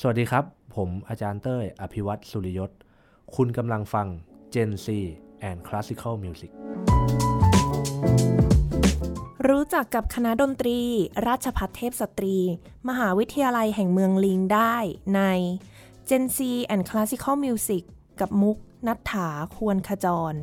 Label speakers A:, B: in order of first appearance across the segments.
A: สวัสดีครับ ผมอาจารย์เต้ย อภิวัตสุริยศ คุณกำลังฟัง Gen C and Classical Music
B: รู้จักกับคณะดนตรี ราชพัฒเทพสตรี มหาวิทยาลัยแห่งเมืองลิงได้ใน Gen C and Classical Music กับมุกนัฐถาควรขจร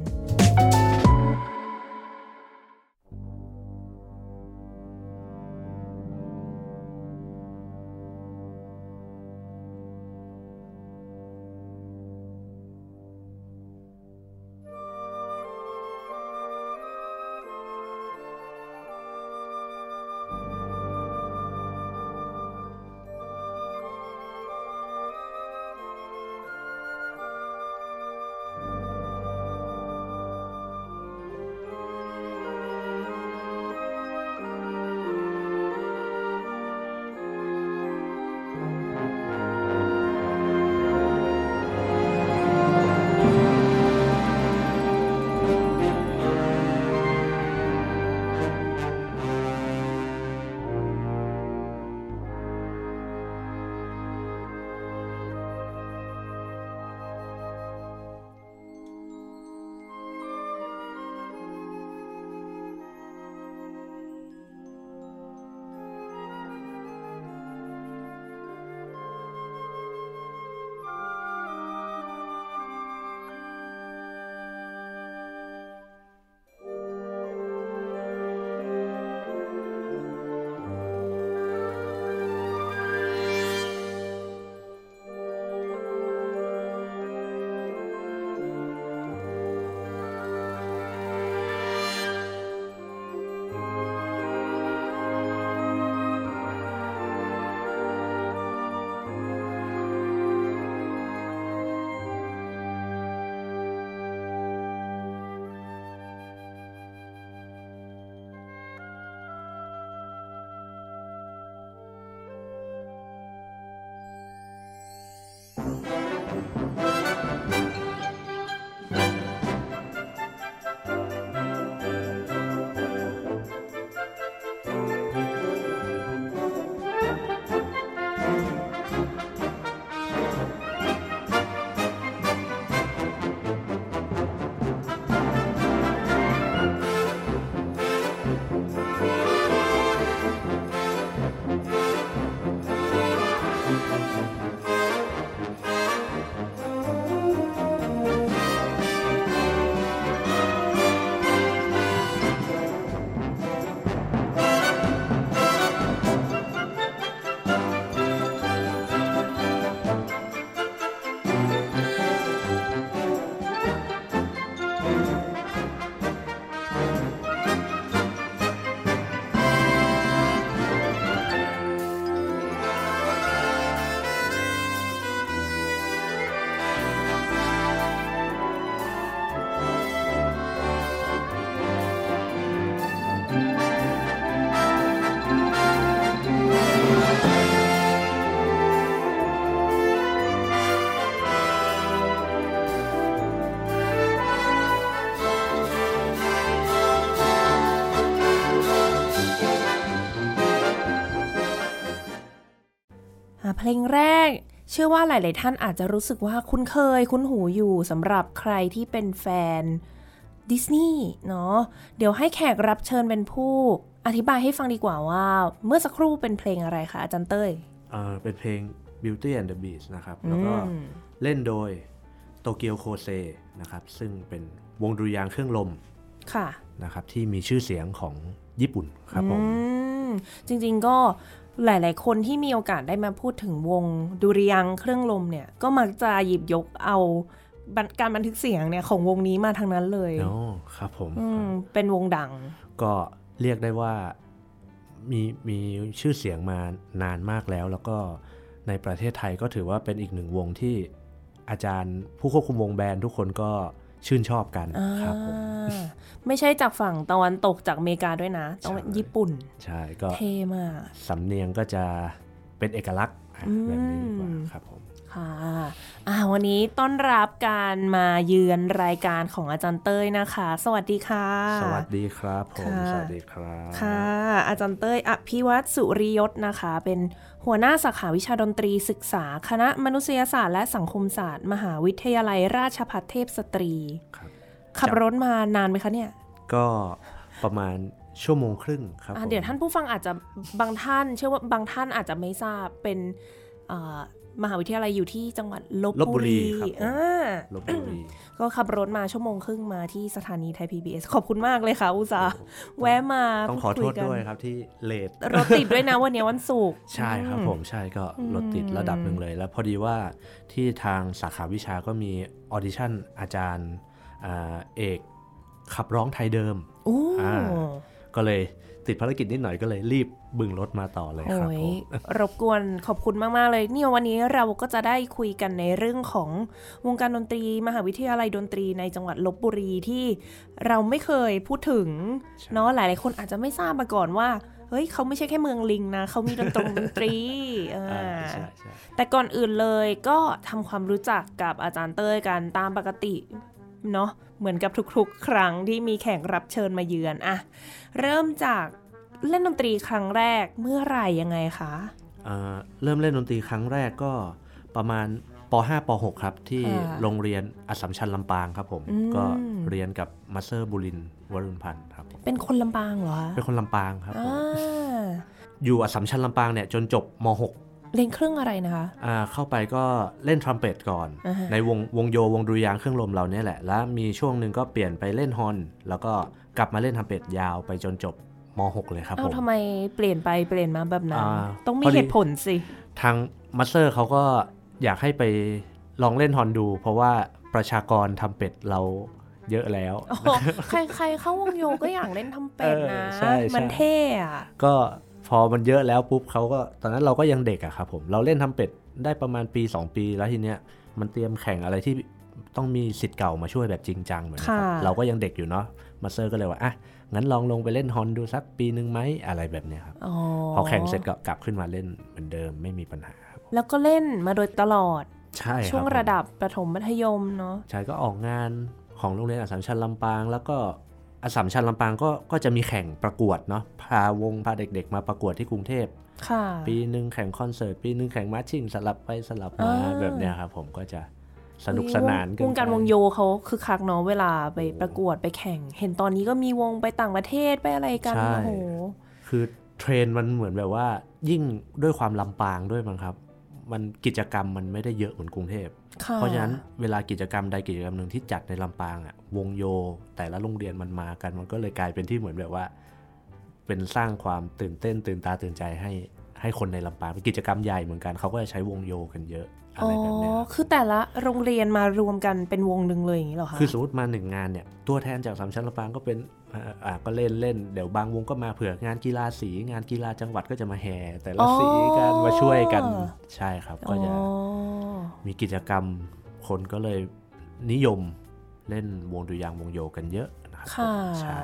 B: เพลงแรก เชื่อว่าหลาย ๆ ท่านอาจจะรู้สึกว่าคุ้นเคยคุ้นหูอยู่สำหรับใครที่เป็นแฟนดิสนีย์เนาะเดี๋ยวให้แขกรับเชิญเป็นผู้อธิบายให้ฟังดีกว่าว่า เมื่อสักครู่เป็นเพลงอะไรคะอาจารย์เต้ย
A: เอ่อเป็นเพลง Beauty and the Beast นะครับ แล้วก็เล่นโดยโตเกียวโคเซนะครับ ซึ่งเป็นวงดุริยางค์เครื่องลม
B: ค่ะ
A: นะครับที่มีชื่อเสียงของญี่ปุ่นครับผม
B: อืมจริงๆก็ หลายๆ คนที่มีโอกาสได้มาพูดถึงวงดุริยางค์เครื่องลมเนี่ย ก็มักจะหยิบยกเอาบันการบันทึกเสียงเนี่ยของวงนี้มาทางนั้นเลย
A: อ๋อครับผม
B: อืมเป็นวงดัง
A: ก็เรียกได้ว่ามีมีชื่อเสียงมานานมากแล้ว แล้วก็ในประเทศไทยก็ถือว่าเป็นอีกหนึ่งวงที่อาจารย์ผู้ควบคุมวงแบนด์ทุกคนก็ ชื่นชอบกันครับผม
B: อ่าไม่ใช่จากฝั่งตะวันตกจากอเมริกาด้วยนะต้องเป็น
A: ใช่
B: ญี่ปุ่น
A: ใช่ก็
B: เท่มาก
A: สำเนียงก็จะเป็นเอกลักษณ์อะ
B: อืม
A: แบบนี้ดีกว่าครับผม
B: ค่ะอ่าวันนี้ต้อนรับการมาเยือนรายการของอาจารย์เต้ยนะคะ สวัสดีค่ะ
A: สวัสดีครับผม
B: ค่ะ
A: สวัสดีครับ
B: ค่ะ อาจารย์เต้ยอภิวัตสุริยศนะคะ เป็นหัวหน้าสาขาวิชาดนตรีศึกษา คณะมนุษยศาสตร์และสังคมศาสตร์ มหาวิทยาลัยราชภัฏเทพสตรี
A: ครับ
B: ขับรถมานานไหมคะเนี่ย
A: ก็ประมาณชั่วโมงครึ่งครับ
B: อะ
A: ผม
B: เดี๋ยวท่านผู้ฟังอาจจะบางท่าน เชื่อว่าบางท่านอาจจะไม่ทราบเป็นเอ่อ มหาวิทยาลัยอยู่ที่จังหวัดลบ
A: ลบบุ
B: บุ
A: รี
B: รี
A: ครับผม
B: อ่า
A: ลบบุรี
B: ก็ขับรถมาชั่วโมงครึ่งมาที่สถานีไทย PBS ขอบคุณมากเลยค่ะ อุตสาห์แวะมา
A: ต้องขอโท
B: พู
A: ษ
B: ยกัน
A: ด้วยครับที่เลท
B: รถติดด้วยนะวันนี้วันศุกร์
A: ใช่ครับผมใช่ก็รถติดระดับหนึ่งเลย แล้วพอดีว่าที่ทางสาขาวิชาก็มีออดิชั่นอาจารย์อ่าเอกขับร้องไทยเดิม
B: โอ้
A: อ่าก็เลย ติดภารกิจนิดหน่อยก็เลยรีบบึงรถมาต่อเลยครับ
B: โอ้ย
A: ผม
B: รบกวนขอบคุณมาก ๆ เลย เนี่ยวันนี้เราก็จะได้คุยกันในเรื่องของวงการดนตรี มหาวิทยาลัยดนตรีในจังหวัดลบบุรีที่เราไม่เคยพูดถึง
A: ใช่
B: เนาะหลาย ๆ คนอาจจะไม่ทราบมาก่อนว่าเฮ้ยเขาไม่ใช่แค่เมืองลิงนะเขามีดนตรงดนตรีอ่า
A: อ่าใช่ใช่
B: แต่ก่อนอื่นเลยก็ทำความรู้จักกับอาจารย์เต้ยกันตามปกติ เนาะเหมือนกับทุกๆ ครั้งที่มีแขกรับเชิญมาเยือนอะเริ่มจากเล่นดนตรีครั้งแรกเมื่อไหร่ยังไงคะ
A: เอ่อเริ่มเล่นดนตรีครั้งแรกก็ประมาณป .5 ป .6 ครับที่
B: ค่ะ
A: โรงเรียนอัสสัมชัญลำปางครับผม
B: อืม
A: ก็เรียนกับมาสเตอร์บุรินทร์วรุณพันธ์ครับผม
B: เป็นคนลำปางเหรอคะ
A: เป็นคนลำปางครับผม
B: อ่า
A: อยู่อัสสัมชัญลำปางเนี่ยจนจบม .6
B: เล่นเครื่องอะไรนะคะ
A: อ่าเข้าไปก็เล่นทรัมเป็ตก่อน
B: อ่าฮะ
A: ในวงวงโยวงดุริยางค์เครื่องลมเราเนี่ยแหละ แล้วมีช่วงหนึ่งก็เปลี่ยนไปเล่นฮอร์นแล้วก็กลับมาเล่นทรัมเป็ตยาวไปจนจบม .6 เลยครับ
B: เอ้า
A: ผม
B: ทำไมเปลี่ยนไปเปลี่ยนมาแบบนั้น
A: อ่า
B: ต้องมี
A: พอดี
B: เหตุผลสิ
A: ทางมาสเตอร์เขาก็อยากให้ไปลองเล่นฮอร์นดู เพราะว่าประชากรทรัมเป็ตเราเยอะแล้ว
B: โอ้โหใครใครเข้าวงโยก็อยากเล่นทรัมเป็ตนะ
A: เออใช่ใช่
B: มันเท่อะ
A: ก็ พอมันเยอะแล้วปุ๊บเขาก็ตอนนั้นเราก็ยังเด็กอะครับผมเราเล่นทรัมเป็ตได้ประมาณปี 2 ปีแล้วทีเนี้ยมันเตรียมแข่งอะไรที่ต้องมีศิษย์เก่ามาช่วยแบบจริงจังเหมือนนะครับ
B: ค่ะ
A: เราก็ยังเด็กอยู่เนาะมาสเตอร์ก็เลยว่าอะงั้นลองลงไปเล่นฮอร์นดูสักปีหนึ่งไหมอะไรแบบเนี้ยครับ
B: อ๋อ
A: พอแข่งเสร็จก็กลับขึ้นมาเล่นเหมือนเดิมไม่มีปัญหาครับ
B: แล้วก็เล่นมาโดยตลอด
A: ใช่ครับ
B: ช่วง
A: ผม
B: ระดับประถมมัธยมเนาะ
A: ใช่ก็ออกงานของโรงเรียนอัสสัมชัญลำปาง แล้วก็ อัสสัมชัญลำปางก็ก็จะมีแข่งประกวดเนาะพาวงพาเด็กๆ มาประกวดที่กรุงเทพ
B: ค่ะ
A: ปีหนึ่งแข่งคอนเสิร์ตปีหนึ่งแข่ง marching สลับไปสลับมา
B: อ่า
A: แบบเนี้ยครับผมก็จะสนุกสนาน
B: วงการ
A: ไป
B: วงโยเขาคึกคักเนาะเวลาไปประกวดไปแข่ง เห็นตอนนี้ก็มีวงไปต่างประเทศไปอะไรกัน
A: ใช่
B: โอ้โห
A: คือเทรนด์มันเหมือนแบบว่ายิ่งด้วยความลำปางด้วยมั้งครับ มันกิจกรรมมันไม่ได้เยอะเหมือนกรุงเทพ
B: ค่ะ
A: เพราะฉะนั้นเวลากิจกรรมใดกิจกรรมหนึ่งที่จัดในลำปางอะวงโย แต่ละโรงเรียนมันมากัน มันก็เลยกลายเป็นที่เหมือนแบบว่า เป็นสร้างความตื่นเต้น ตื่นตาตื่นใจให้ให้คนในลำปางเป็นกิจกรรมใหญ่เหมือนกันเขาก็จะใช้วงโยกันเยอะอะ
B: อ๋อ
A: ไรแบบเนี้ยครับ
B: คือแต่ละโรงเรียนมารวมกันเป็นวงหนึ่งเลยอย่างนี้เหรอคะ
A: คือสมมติมาหนึ่งงานเนี่ยตัวแทนจากสามชั้นลำปางก็เป็นอ่าอ่า ก็เล่นเล่นเดี๋ยวบางวงก็มาเผื่องานกีฬาสี งานกีฬาจังหวัดก็จะมาแห่แต่ละสีกันมาช่วยกันใช่ครับ ก็จะ
B: อ๋อ
A: มีกิจกรรมคนก็เลยนิยมเล่นวงดุริยางค์วงโยกันเยอะนะครับ
B: ค่ะ
A: ใช่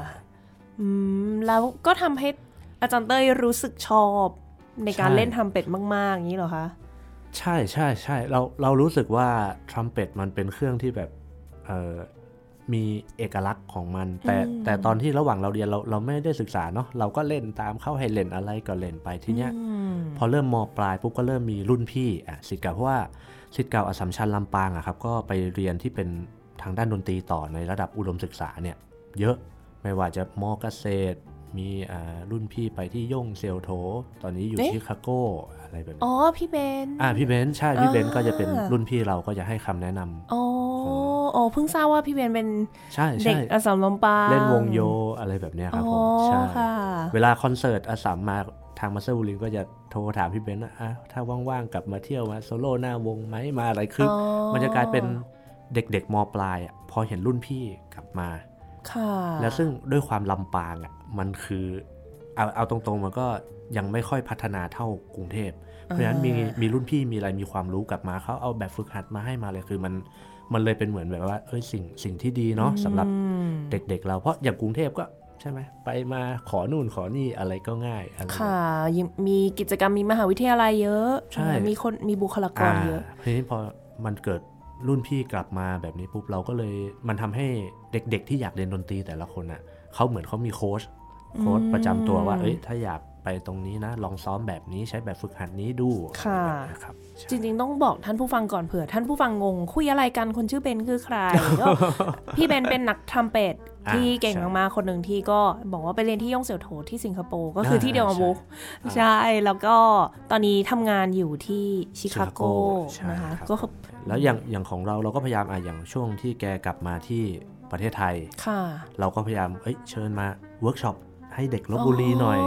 B: อืมแล้วก็ทำให้อาจารย์เต้ยรู้สึกชอบในการเล่นทำเป็ดมาก ๆ อย่างนี้เหรอคะ
A: ใช่ใช่ใช่เราเรารู้สึกว่าทรัมเป็ตมันเป็นเครื่องที่แบบเออ มีเอกลักษณ์ของมัน แต่
B: อืม
A: แต่ตอนที่ระหว่างเราเรียนเราเราไม่ได้ศึกษาเนาะเราก็เล่นตามเข้าให้เล่นอะไรก็เล่นไปทีเนี้ย
B: อืม
A: พอเริ่มมปลายปุ๊บก็เริ่มมีรุ่นพี่อะสิทธิ์เก่าเพราะว่าสิทธิ์เก่าอัสสัมชัญลำปางอะครับก็ไปเรียนที่เป็นทางด้านดนตรีต่อในระดับอุดมศึกษาเนี่ยเยอะไม่ว่าจะมเกษตร มีอ่ารุ่นพี่ไปที่ย่งเซลโถ ตอนนี้อยู่
B: เอ๊ะ
A: ชิคาโก อะไรแบบนี้
B: อ๋อพี่เบน
A: อ่าพี่เบนซ์ใช่พี่เบนซ์
B: อ่า
A: ก็จะเป็นรุ่นพี่เราก็จะให้คำแนะนำ
B: อ๋ออ๋อเพิ่งทราบว่าพี่เบนซ์เป็น
A: ใช่
B: เด็ก
A: ใช่
B: อัสสัมลำปาง
A: เล่นวงโยอะไรแบบเนี้ยครับผม
B: อ๋อ
A: ใช่
B: ค่ะ
A: เวลาคอนเสิร์ตอัสสัมมาทางมาสเตอร์บูลินก็จะโทรถามพี่เบนซ์ว่าอะถ้าว่างๆกลับมาเที่ยวมาโซโล่หน้าวงไหมมาอะไรคืออ
B: อ
A: มันจะกลายเป็นเด็กๆมปลายอะพอเห็นรุ่นพี่กลับมา
B: ค่ะ
A: แล้วซึ่งด้วยความลำปางอะมันคือ เอาเอาตรงๆมันก็ยังไม่ค่อยพัฒนาเท่ากรุงเทพ เพราะฉะนั้นมีมีรุ่นพี่มีอะไรมีความรู้กลับมาเขาเอาแบบฝึกหัดมาให้มาเลยคือมันมันเลยเป็นเหมือนแบบว่าเอ้ยสิ่งสิ่งที่ดีเนาะสำหรับ
B: อืม
A: เด็กๆเราเพราะอย่างกรุงเทพก็ใช่ไหมไปมาขอนู่นขอนี่อะไรก็ง่ายอะไร
B: ค่ะยังมีกิจกรรมมีมหาวิทยาลัยเยอะ
A: ใช่
B: มีคนมีบุคลากรเยอะา
A: ทีนี้พอมันเกิดรุ่นพี่กลับมาแบบนี้ปุ๊บเราก็เลยมันทำให้เด็กๆที่อยากเรียนดนตรีแต่ละคนอะเขาเหมือนเขามีโค้ช โค้ชประจำตัวว่า เอ้ย ถ้าอยากไปตรงนี้นะ ลองซ้อมแบบนี้ใช้แบบฝึกหัดนี้ดู
B: ค่ะ
A: อะไรแบบนี้ครับใช่
B: จริงๆ ต้องบอกท่านผู้ฟังก่อนเผื่อ ท่านผู้ฟังงง คุยอะไรกันคนชื่อเบนคือใครก็พี่เบนเป็นนักทรัมเป็ต
A: อ่า
B: ที่เก่ง
A: ใช่
B: มากๆคนหนึ่งที่ก็บอกว่าไปเรียนที่ย่งเสี่ยวโถที่สิงคโปร์ก็คือที่
A: อ่า
B: เดียวกับ
A: ใช่
B: บุ๊ก
A: อ่า
B: ใช่แล้วก็ตอนนี้ทำงานอยู่ที่ชิคาโก
A: ใช่
B: นะคะ
A: รับ
B: ก็คือ
A: แล้วอย่างอย่างของเราเราก็พยายามอะอย่างช่วงที่แกกลับมาที่ประเทศไทย
B: ค่ะ
A: เราก็พยายามเอ้ยเชิญมาเวิร์กช็อป ให้เด็กลพบุรีหน่อย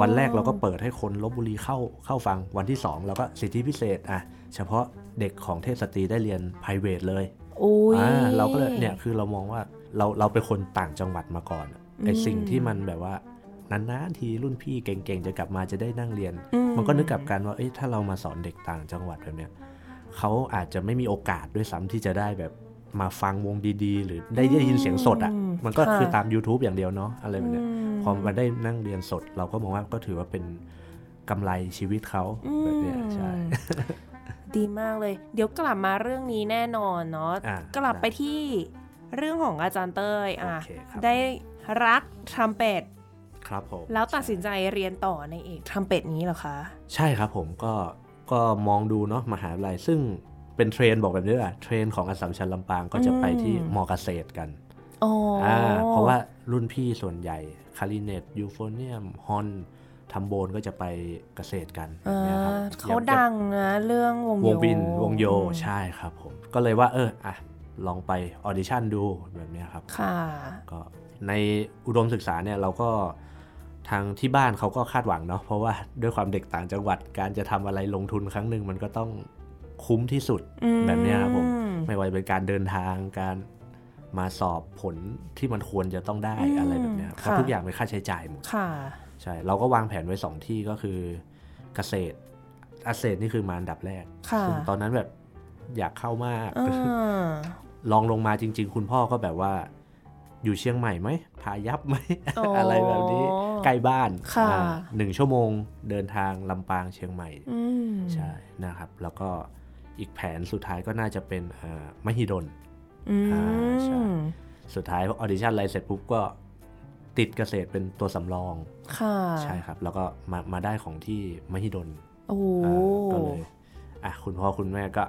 A: วันแรกเราก็เปิดให้คนลพบุรีเข้าเข้าฟังวันที่ 2 เราก็สิทธิพิเศษอะเฉพาะเด็กของเทพสตรีได้เรียน p r i v a t เลย
B: อุ้ย
A: อ่าเราก็เลยเนี่ยคือเรามองว่าเราเราเป็นคนต่างจังหวัดมาก่อนอะไอ
B: อืม
A: สิ่งที่มันแบบว่านานๆทีรุ่นพี่เก่งๆจะกลับมาจะได้นั่งเรียน
B: อื
A: มันก็นึกกลับกันว่าเอ้ยถ้าเรามาสอนเด็กต่างจังหวัดแบบเนี้ยเขาอาจจะไม่มีโอกาสด้วยซ้ำที่จะได้แบบ มาฟังวงดีๆ หรือได้ได้ยินเสียงสดอะ
B: อืม
A: มันก็
B: ค่ะ
A: คือตาม YouTube อย่างเดียวเนาะอะไรแบบเนี้ย
B: ม
A: พอมาได้นั่งเรียนสด เราก็มองว่าก็ถือว่าเป็นกำไรชีวิตเขาแบบเนี้ยใช่
B: อืมดีมากเลย เดี๋ยวกลับมาเรื่องนี้แน่นอนเนาะ
A: อะ
B: กลับไป
A: ได้
B: ที่เรื่องของอาจารย์เต้ยอะ
A: โอเคครับ
B: ได้รักทรัมเป็ต
A: ครับผม
B: แล้วตัดสินใจเรียนต่อในเอกทรัมเป็ตนี้เหรอคะ
A: ใช่ครับผมก็ก็มองดูเนาะมหาวิทยาลัยซึ่ง เป็นเทรนด์บอกแบบนี้แหละเทรนด์ของอัสสัมชัญลำปางก็จะไปที่
B: อืม
A: มอเกษตรกัน
B: อ๋ออ่า
A: เพราะว่ารุ่นพี่ส่วนใหญ่คลาริเน็ตยูโฟเนียมฮอร์นทรอมโบนก็จะไปเกษตรกัน
B: อ่า
A: นี่ยครับ
B: เขาดังนะเรื่องวงโย
A: วง wind วงโย
B: อืม
A: ใช่ครับผม ก็เลยว่าเอออะลองไป audition ดูแบบเนี้ยครับ
B: ค่ะ
A: ก็ในอุดมศึกษาเนี่ยเราก็ทางที่บ้านเขาก็คาดหวังเนาะเพราะว่าด้วยความเด็กต่างจังหวัดการจะทำอะไรลงทุนครั้งหนึ่งมันก็ต้อง คุ้มที่สุด
B: อืม
A: แบบเนี้ยครับผม ไม่ว่าจะเป็นการเดินทางการมาสอบผลที่มันควรจะต้องได้
B: อืม
A: อะไรแบบเนี้ยเพราะ
B: ค่ะ
A: ทุกอย่างเป็นค่าใช้จ่ายหมด
B: ค่ะ
A: ใช่เราก็วางแผนไว้สองที่ก็คือเกษตรเกษตรนี่คือมาอันดับแรก
B: ค่ะ
A: ซึ่งตอนนั้นแบบอยากเข้ามาก
B: อ่า
A: ลองลงมาจริง ๆ คุณพ่อก็แบบว่า อยู่เชียงใหม่ไหมพายับไหมอะไรแบบนี้ใกล้บ้าน
B: ค่ะ
A: อ่าหนึ่งชั่วโมงเดินทางลำปางเชียงใหม่
B: อืม
A: ใช่นะครับ แล้วก็ อีกแผนสุดท้ายก็น่าจะเป็นอ่ามหิดล
B: อื
A: อ่าใช่
B: ม
A: สุดท้ายพอ audition อะไรเสร็จปุ๊บก็ติดเกษตรเป็นตัวสำรอง
B: ค่ะ
A: ใช่ครับ แล้วก็มามาได้ของที่มหิดล
B: โอ้โห
A: อ่าก็เลยอะคุณพ่อคุณแม่ก็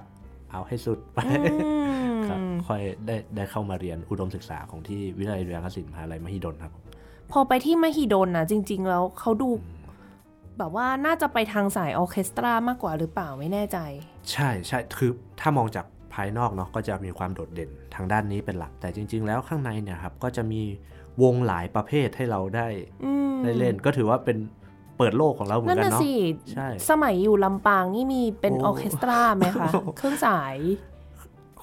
A: เอาให้สุดไป
B: อืม
A: ครับค่อยได้ได้เข้ามาเรียนอุดมศึกษาของที่วิทยาลัยเรียนศิลป์มหาลัยมหิดลครับผม
B: พอไปที่มหิดลนะจริง ๆ แล้วเขาดู แบบว่าน่าจะไปทางสายออร์เคสตรามากกว่าหรือเปล่าไม่แน่ใจ
A: ใช่ใช่คือถ้ามองจากภายนอกเนาะก็จะมีความโดดเด่นทางด้านนี้เป็นหลัก แต่จริง ๆ แล้วข้างในเนี่ยครับก็จะมีวงหลายประเภทให้เราได้
B: อืม
A: ได้เล่นก็ถือว่าเป็นเปิดโลกของเราเหมือ
B: นั่
A: น
B: น
A: กัน
B: น่ะ
A: เนาะ
B: สิ
A: ใช่
B: สมัยอยู่ลำปางนี่มีเป็น
A: โอ้
B: ออร์เคสตราไหมคะ เครื่องสาย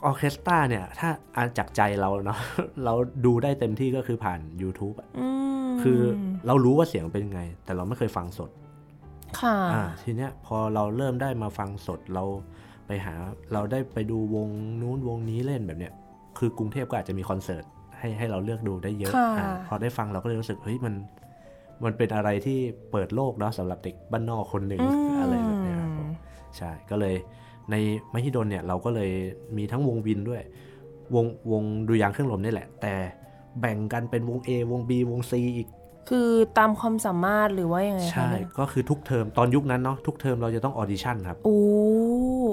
A: ออร์เคสตราเนี่ย ถ้าอาจากใจเราเนาะเราดูได้เต็มที่ก็คือผ่าน YouTube อะ
B: อืม
A: คือเรารู้ว่าเสียงเป็นไง แต่เราไม่เคยฟังสด
B: ค่ะ
A: อ่าทีเนี้ยพอเราเริ่มได้มาฟังสดเรา ไปหาเราได้ไปดูวงนู้นวงนี้เล่นแบบเนี้ยคือกรุงเทพก็อาจจะมีคอนเสิร์ตให้ให้เราเลือกดูได้เยอะ
B: ค่ะ
A: อ่าพอได้ฟังเราก็เลยรู้สึกเฮ้ยมัน มันเป็นอะไรที่เปิดโลกเนาะสำหรับเด็กบ้านนอกคนหนึ่ง
B: อืม
A: อะไรแบบเนี้ยครับผมใช่ก็เลยในมหิดลเนี่ยเราก็เลยมีทั้งวง wind ด้วย วงวงดุริยางค์เครื่องลมนี่แหละ แต่แบ่งกันเป็นวง A วง B วง C อีก
B: คือตามความสามารถหรือว่ายังไงคะ
A: ใช่
B: เนี่ย
A: ก็คือทุกเทอมตอนยุคนั้นเนาะทุกเทอมเราจะต้อง audition ครับ
B: โ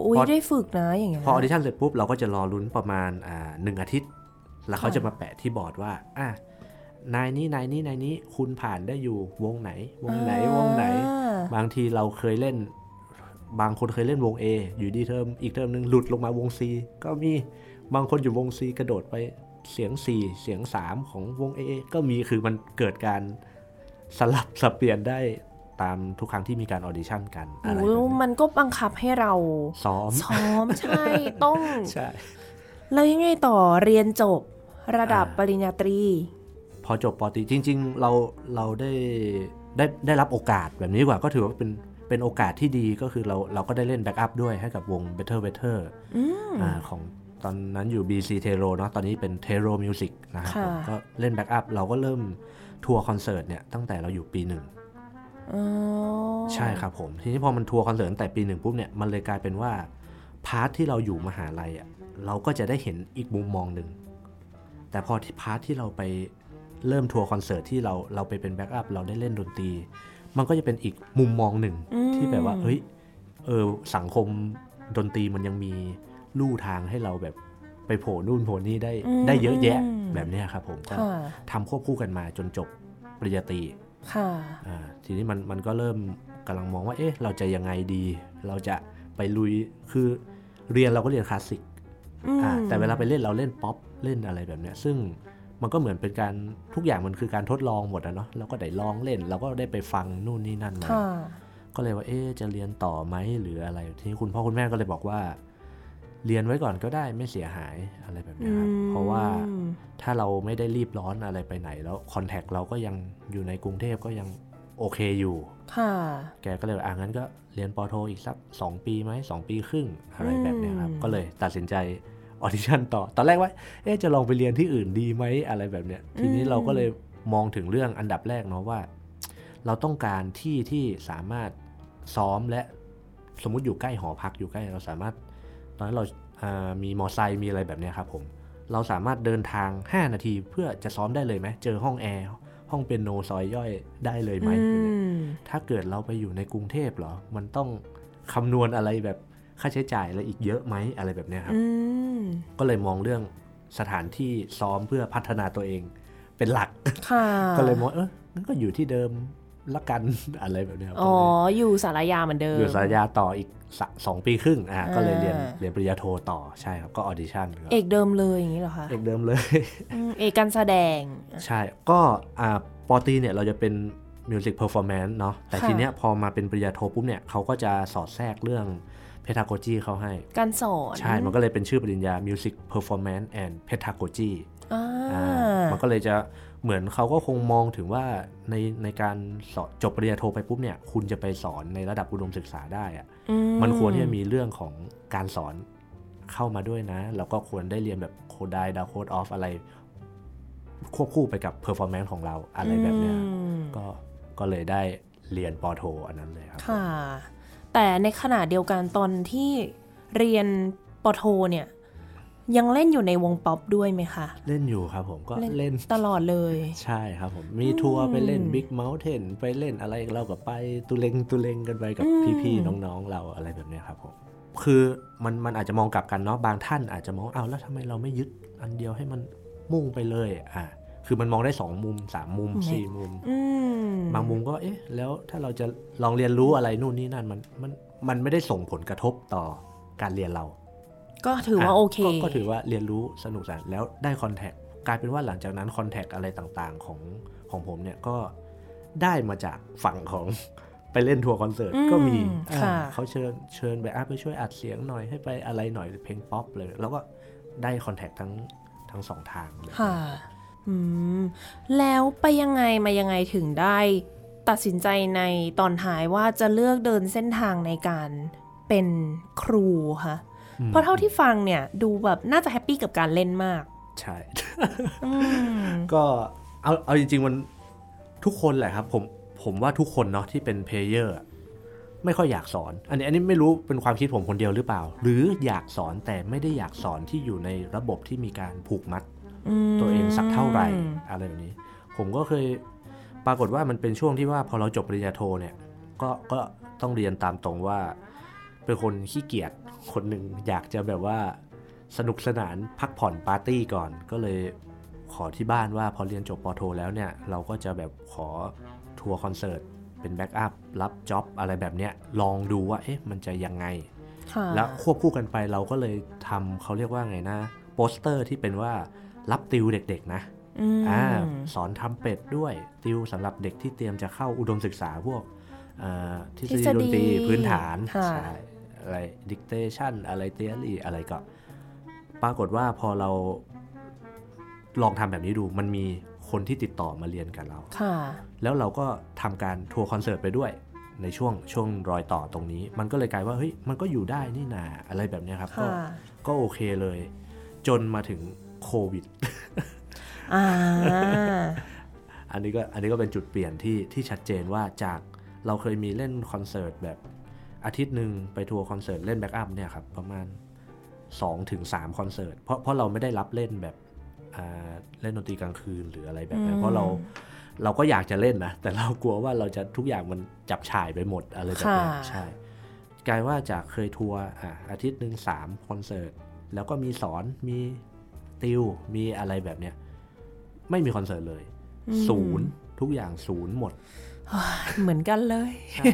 B: อ้อุ้ย
A: พอ
B: ได้ฝึกนะอย่างเงี้ย
A: พอ audition เสร็จปุ๊บเราก็จะรอลุ้นประมาณอ่าหนึ่งอาทิตย์ แล้วเขา
B: ค่ะ
A: จะมาแปะที่บอร์ดว่าอะนายนี้นายนี้นายนี้คุณผ่านได้อยู่วงไหน วงไหนวงไหน
B: อ่า
A: บางทีเราเคยเล่น บางคนเคยเล่นวง A อยู่ดีเทอมอีกเทอมหนึ่งหลุดลงมาวง C ก็มีบางคนอยู่วง C กระโดดไปเสียง 4 เสียง 3 ของวง A ก็มีคือมันเกิดการสลับสับเปลี่ยนได้ ตามทุกครั้งที่มีการ audition กันอะไร
B: โอ้
A: แบบนี้
B: มันก็บังคับให้เรา
A: ซ้อม
B: ซ้อม ใช่ ต้อง
A: ใช่
B: แล้วยังไงต่อเรียนจบระดับ
A: อ่า
B: ปริญญาตรี
A: พอจบปอตรีจริง ๆ เราเราได้ได้ได้รับโอกาสแบบนี้ดีกว่าก็ถือว่าเป็นเป็นโอกาสที่ดีก็คือเราเราก็ได้เล่น backup ด้วยให้กับวง Better Weather
B: อืม
A: อ่าของตอนนั้นอยู่ BC t e r o เนาะตอนนี้เป็น t e r o Music นะครับ
B: ค่ะ
A: ผมก็เล่น backup เราก็เริ่มทัวร์คอนเสิร์ตเนี่ยตั้งแต่เราอยู่ปีหนึ่ง
B: อ๋อ
A: ใช่ครับผมทีนี้พอมันทัวร์คอนเสิร์ตตั้งแต่ปีหนึ่งปุ๊บเนี่ยมันเลยกลายเป็นว่า part ที่เราอยู่มหาลัยอะเราก็จะได้เห็นอีกมุมมองหนึ่งแต่พอที่ part ที่เราไปเริ่มทัวร์คอนเสิร์ตที่เราเราไปเป็น backup เราได้เล่นดนตรี มันก็จะเป็นอีกมุมมองหนึ่ง
B: อืม
A: ที่แบบว่าเฮ้ยเออสังคมดนตรีมันยังมีลู่ทางให้เราแบบไปโผล่นู่นโผล่นี่ได้
B: อืม
A: ได้เยอะแยะ
B: อืม
A: แบบเนี้ยครับผมก็
B: ค่ะ
A: ทำควบคู่กันมาจนจบปริญญาตรี
B: ค่ะ
A: อ่าทีนี้มันมันก็เริ่มกำลังมองว่า เอ๊ะ เราจะยังไงดี เราจะไปลุย คือเรียนเราก็เรียนคลาสสิก
B: อืม
A: อ่าแต่เวลาไปเล่นเราเล่นป๊อปเล่นอะไรแบบเนี้ย ซึ่งมันก็เหมือนเป็นการทุกอย่างมันคือการทดลองหมดอะเนาะเราก็ได้ลองเล่น เราก็ได้ไปฟังนู่นนี่นั่นมา
B: ค่ะ
A: ก็เลยว่าเอ๊ะจะเรียนต่อไหมหรืออะไรทีนี้คุณพ่อคุณแม่ก็เลยบอกว่า เรียนไว้ก่อนก็ได้ไม่เสียหายอะไรแบบเนี้ยครับ เพราะว่า
B: อืม
A: ถ้าเราไม่ได้รีบร้อนอะไรไปไหนแล้วคอนแทคเราก็ยังอยู่ในกรุงเทพก็ยังโอเคอยู่
B: ค่ะ
A: แกก็เลยบอกอ่างั้นก็เรียนปอโทอีกสัก 2 ปีไหมสองปีครึ่งอะไรแบบเนี้ยครับ
B: อืม
A: ก็เลยตัดสินใจออดิชั่นต่อ ตอนแรกว่า เอ๊ะจะลองไปเรียนที่อื่นดีไหมอะไรแบบเนี้ย ทีนี้เราก็เลยมองถึงเรื่องอันดับแรกเนาะว่า เราต้องการที่ที่สามารถซ้อมและสมมุติอยู่ใกล้หอพักอยู่ใกล้เราสามารถ ตอนนั้นเราอ่ามีมอไซค์มีอะไรแบบเนี้ยครับผม เราสามารถเดินทาง 5 นาทีเพื่อจะซ้อมได้เลยไหม เจอห้องแอร์ห้องเปียโนซอยย่อยได้เลยไหม
B: อืม
A: ถ้าเกิดเราไปอยู่ในกรุงเทพเหรอ มันต้องคำนวณอะไรแบบค่าใช้จ่ายอะไรอีกเยอะไหมอะไรแบบเนี้ยครับ
B: อืม
A: ก็เลยมองเรื่องสถานที่ซ้อมเพื่อพัฒนาตัวเองเป็นหลัก
B: ค่ะ
A: ก็เลยมองเอองั้นก็อยู่ที่เดิมละกันอะไรแบบเนี้ยครับ
B: อ๋อ อยู่ศาลายาเหมือนเดิม
A: อยู่ศาลายาต่ออีก สะสองปีครึ่งอะก็เลยเรียน
B: อ่า
A: เรียนปริญญาโทต่อใช่ครับก็ออดิชั่นครับ
B: เอกเดิมเลยอย่างนี้เหรอคะ
A: เอกเดิมเลย
B: อืมเอกการแสดง
A: ใช่ก็อ่าปอตรีเนี่ยเราจะเป็น music performance เนาะแต่
B: ค่ะ
A: ทีเนี้ยพอมาเป็นปริญญาโทปุ๊บเนี่ยเขาก็จะสอดแทรกเรื่อง pedagogy เข้าให้
B: การสอน
A: ใช่ มันก็เลยเป็นชื่อปริญญา Music Performance and Pedagogy
B: อ่า
A: อ่ามันก็เลยจะ เหมือนเขาก็คงมองถึงว่าในในการสอนจบปริญญาโทไปปุ๊บเนี่ย คุณจะไปสอนในระดับอุดมศึกษาได้อะ
B: อื
A: มันควรที่จะมีเรื่องของการสอนเข้ามาด้วยนะ แล้วก็ควรได้เรียนแบบ Kodály Dalcroze Orff อะไร ควบคู่ไปกับ performance ของเราอะไรแบบเนี้ย
B: อืม
A: ก็ก็เลยได้เรียนปอโท อันนั้นเลยครับ
B: ค่ะ แต่ในขณะเดียวกันตอนที่เรียนปอโทเนี่ย ยังเล่นอยู่ในวงป๊อปด้วยไหมคะ
A: เล่นอยู่ครับผมก็เล่น
B: ตลอดเลย
A: ใช่ครับผม มีทัวร์ไปเล่นบิ๊กเม t เทนไปเล่นอะไรเราก็ไปตุเลงตุเลงกันไปกับ
B: อืม
A: พี่ๆน้องๆเราอะไรแบบเนี้ยครับผมคือมันมันอาจจะมองกลับกันเนาะบางท่านอาจจะมองอ้าวแล้วทำไมเราไม่ยึดอันเดียวให้มันมุ่งไปเลยอะคือมันมองได้สองมุมสามมุมสี่มุม
B: อืม
A: บางมุมก็เอ๊ะ แล้วถ้าเราจะลองเรียนรู้อะไรนู่นนี่นั่นมันมันมันไม่ได้ส่งผลกระทบต่อการเรียนเรา
B: ก็ถือว่าะโอเค
A: ก็ก็ถือว่าเรียนรู้สนุกสนานแล้วได้ contact กลายเป็นว่าหลังจากนั้น contact อะไรต่างๆของของผมเนี่ยก็ได้มาจากฝั่งของไปเล่นทัวร์คอนเสิร์ต
B: อืม
A: ก็มี
B: ค่ะ
A: อ่าเขาเชิญเชิญไปอะไปช่วยอัดเสียงหน่อยให้ไปอะไรหน่อยเพลงป๊อปเลย แล้วก็ได้ contact ทั้งทั้งสองทางเลย
B: ค่ะอืมแล้วไปยังไงมายังไงถึงได้ ตัดสินใจในตอนท้ายว่าจะเลือกเดินเส้นทางในการเป็นครูคะ เพราะเท่าที่ฟังเนี่ยดูแบบน่าจะแฮปปี้กับการเล่นมาก
A: ใช่
B: อืม
A: ก็เอาเอาจริงๆมันทุกคนแหละครับผมผมว่าทุกคนเนาะที่เป็น player ไม่ค่อยอยากสอน อันนี้อันนี้ไม่รู้เป็นความคิดผมคนเดียวหรือเปล่า หรืออยากสอนแต่ไม่ได้อยากสอนที่อยู่ในระบบที่มีการผูกมัด ตัวเองสักเท่าไหร่อะไรแบบนี้ ผมก็เคยปรากฏว่ามันเป็นช่วงที่ว่าพอเราจบปริญญาโทเนี่ยก็ก็ต้องเรียนตามตรงว่า เป็นคนขี้เกียจคนหนึ่งอยากจะแบบว่าสนุกสนานพักผ่อนปาร์ตี้ก่อน ก็เลยขอที่บ้านว่าพอเรียนจบปอโทแล้วเนี่ย เราก็จะแบบขอทัวร์คอนเสิร์ตเป็น backup รับ job อะไรแบบเนี้ยลองดูว่าเอ๊ะมันจะยังไง
B: ค่ะ
A: แล้วควบคู่กันไปเราก็เลยทำเขาเรียกว่าไงนะโปสเตอร์ที่เป็นว่ารับติวเด็กๆนะ
B: อืม
A: อ่าสอนทรัมเป็ตด้วยติวสำหรับเด็กที่เตรียมจะเข้าอุดมศึกษาพวกเอ่อทฤษฎีดนตรีพื้นฐาน
B: ค่ะ
A: ใช่ อะไร dictation อะไร theory อะไรก็ ปรากฏว่าพอเราลองทำแบบนี้ดูมันมีคนที่ติดต่อมาเรียนกับเรา
B: ค่ะ
A: แล้วเราก็ทำการทัวร์คอนเสิร์ตไปด้วยในช่วงช่วงรอยต่อตรงนี้ มันก็เลยกลายว่าเฮ้ยมันก็อยู่ได้นี่นาอะไรแบบเนี้ยครับ ก็
B: ค่ะ
A: ก็โอเคเลย จนมาถึงโควิด
B: อ่า
A: อันนี้ก็อันนี้ก็เป็นจุดเปลี่ยนที่ที่ชัดเจนว่าจากเราเคยมีเล่นคอนเสิร์ตแบบ อาทิตย์หนึ่งไปทัวร์คอนเสิร์ตเล่น backup เนี่ยครับประมาณ2-3ถึงคอนเสิร์ตเพราะเพราะเราไม่ได้รับเล่นแบบอ่าเล่นดนตรีกลางคืนหรืออะไรแบบนั้นเพราะเราเราก็อยากจะเล่นนะ แต่เรากลัวว่าเราจะทุกอย่างมันจับฉ่ายไปหมดอะไรแบบนี้
B: ค่ะ
A: ใช่กลายว่าจากเคยทัวร์อะอาทิตย์หนึ่งสามคอนเสิร์ตแล้วก็มีสอนมีติวมีอะไรแบบเนี้ยไม่มีคอนเสิร์ตเลย ศูนย์ทุกอย่างศูนย์หมด
B: เหมือนกันเลย
A: ใช่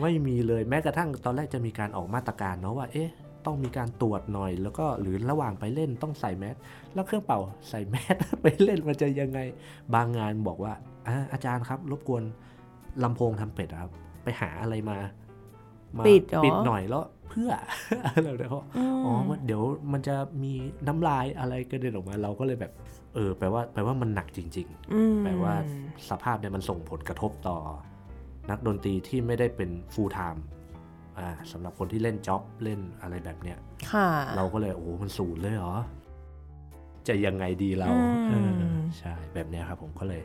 A: ไม่มีเลยแม้กระทั่งตอนแรกจะมีการออกมาตรการเนาะว่าเอ๊ะต้องมีการตรวจหน่อย แล้วก็หรือระหว่างไปเล่นต้องใส่แมสแล้วเครื่องเป่าใส่แมสไปเล่นมันจะยังไง บางงานบอกว่าอาอาจารย์ครับ รบกวนลำโพงทำเป็ดอะครับ ไปหาอะไรมามา
B: ปิดเหรอ
A: ปิดหน่อยแล้วเพื่ออะไรแบบนี้เขา
B: อืม
A: อ๋อมันเดี๋ยวมันจะมีน้ำลายอะไรกระเด็นออกมาเราก็เลยแบบ เออ แปลว่าแปลว่ามันหนักจริงๆ
B: อืม
A: แปลว่าสภาพเนี่ยมันส่งผลกระทบต่อ นักดนตรีที่ไม่ได้เป็น full time อ่าสำหรับคนที่เล่นจ็อบเล่นอะไรแบบเนี้ย
B: ค่ะ
A: เราก็เลยโอ้โหมันศูนย์เลยเหรอ จะยังไงดีเรา
B: อืม
A: เออใช่แบบเนี้ยครับผมก็เลย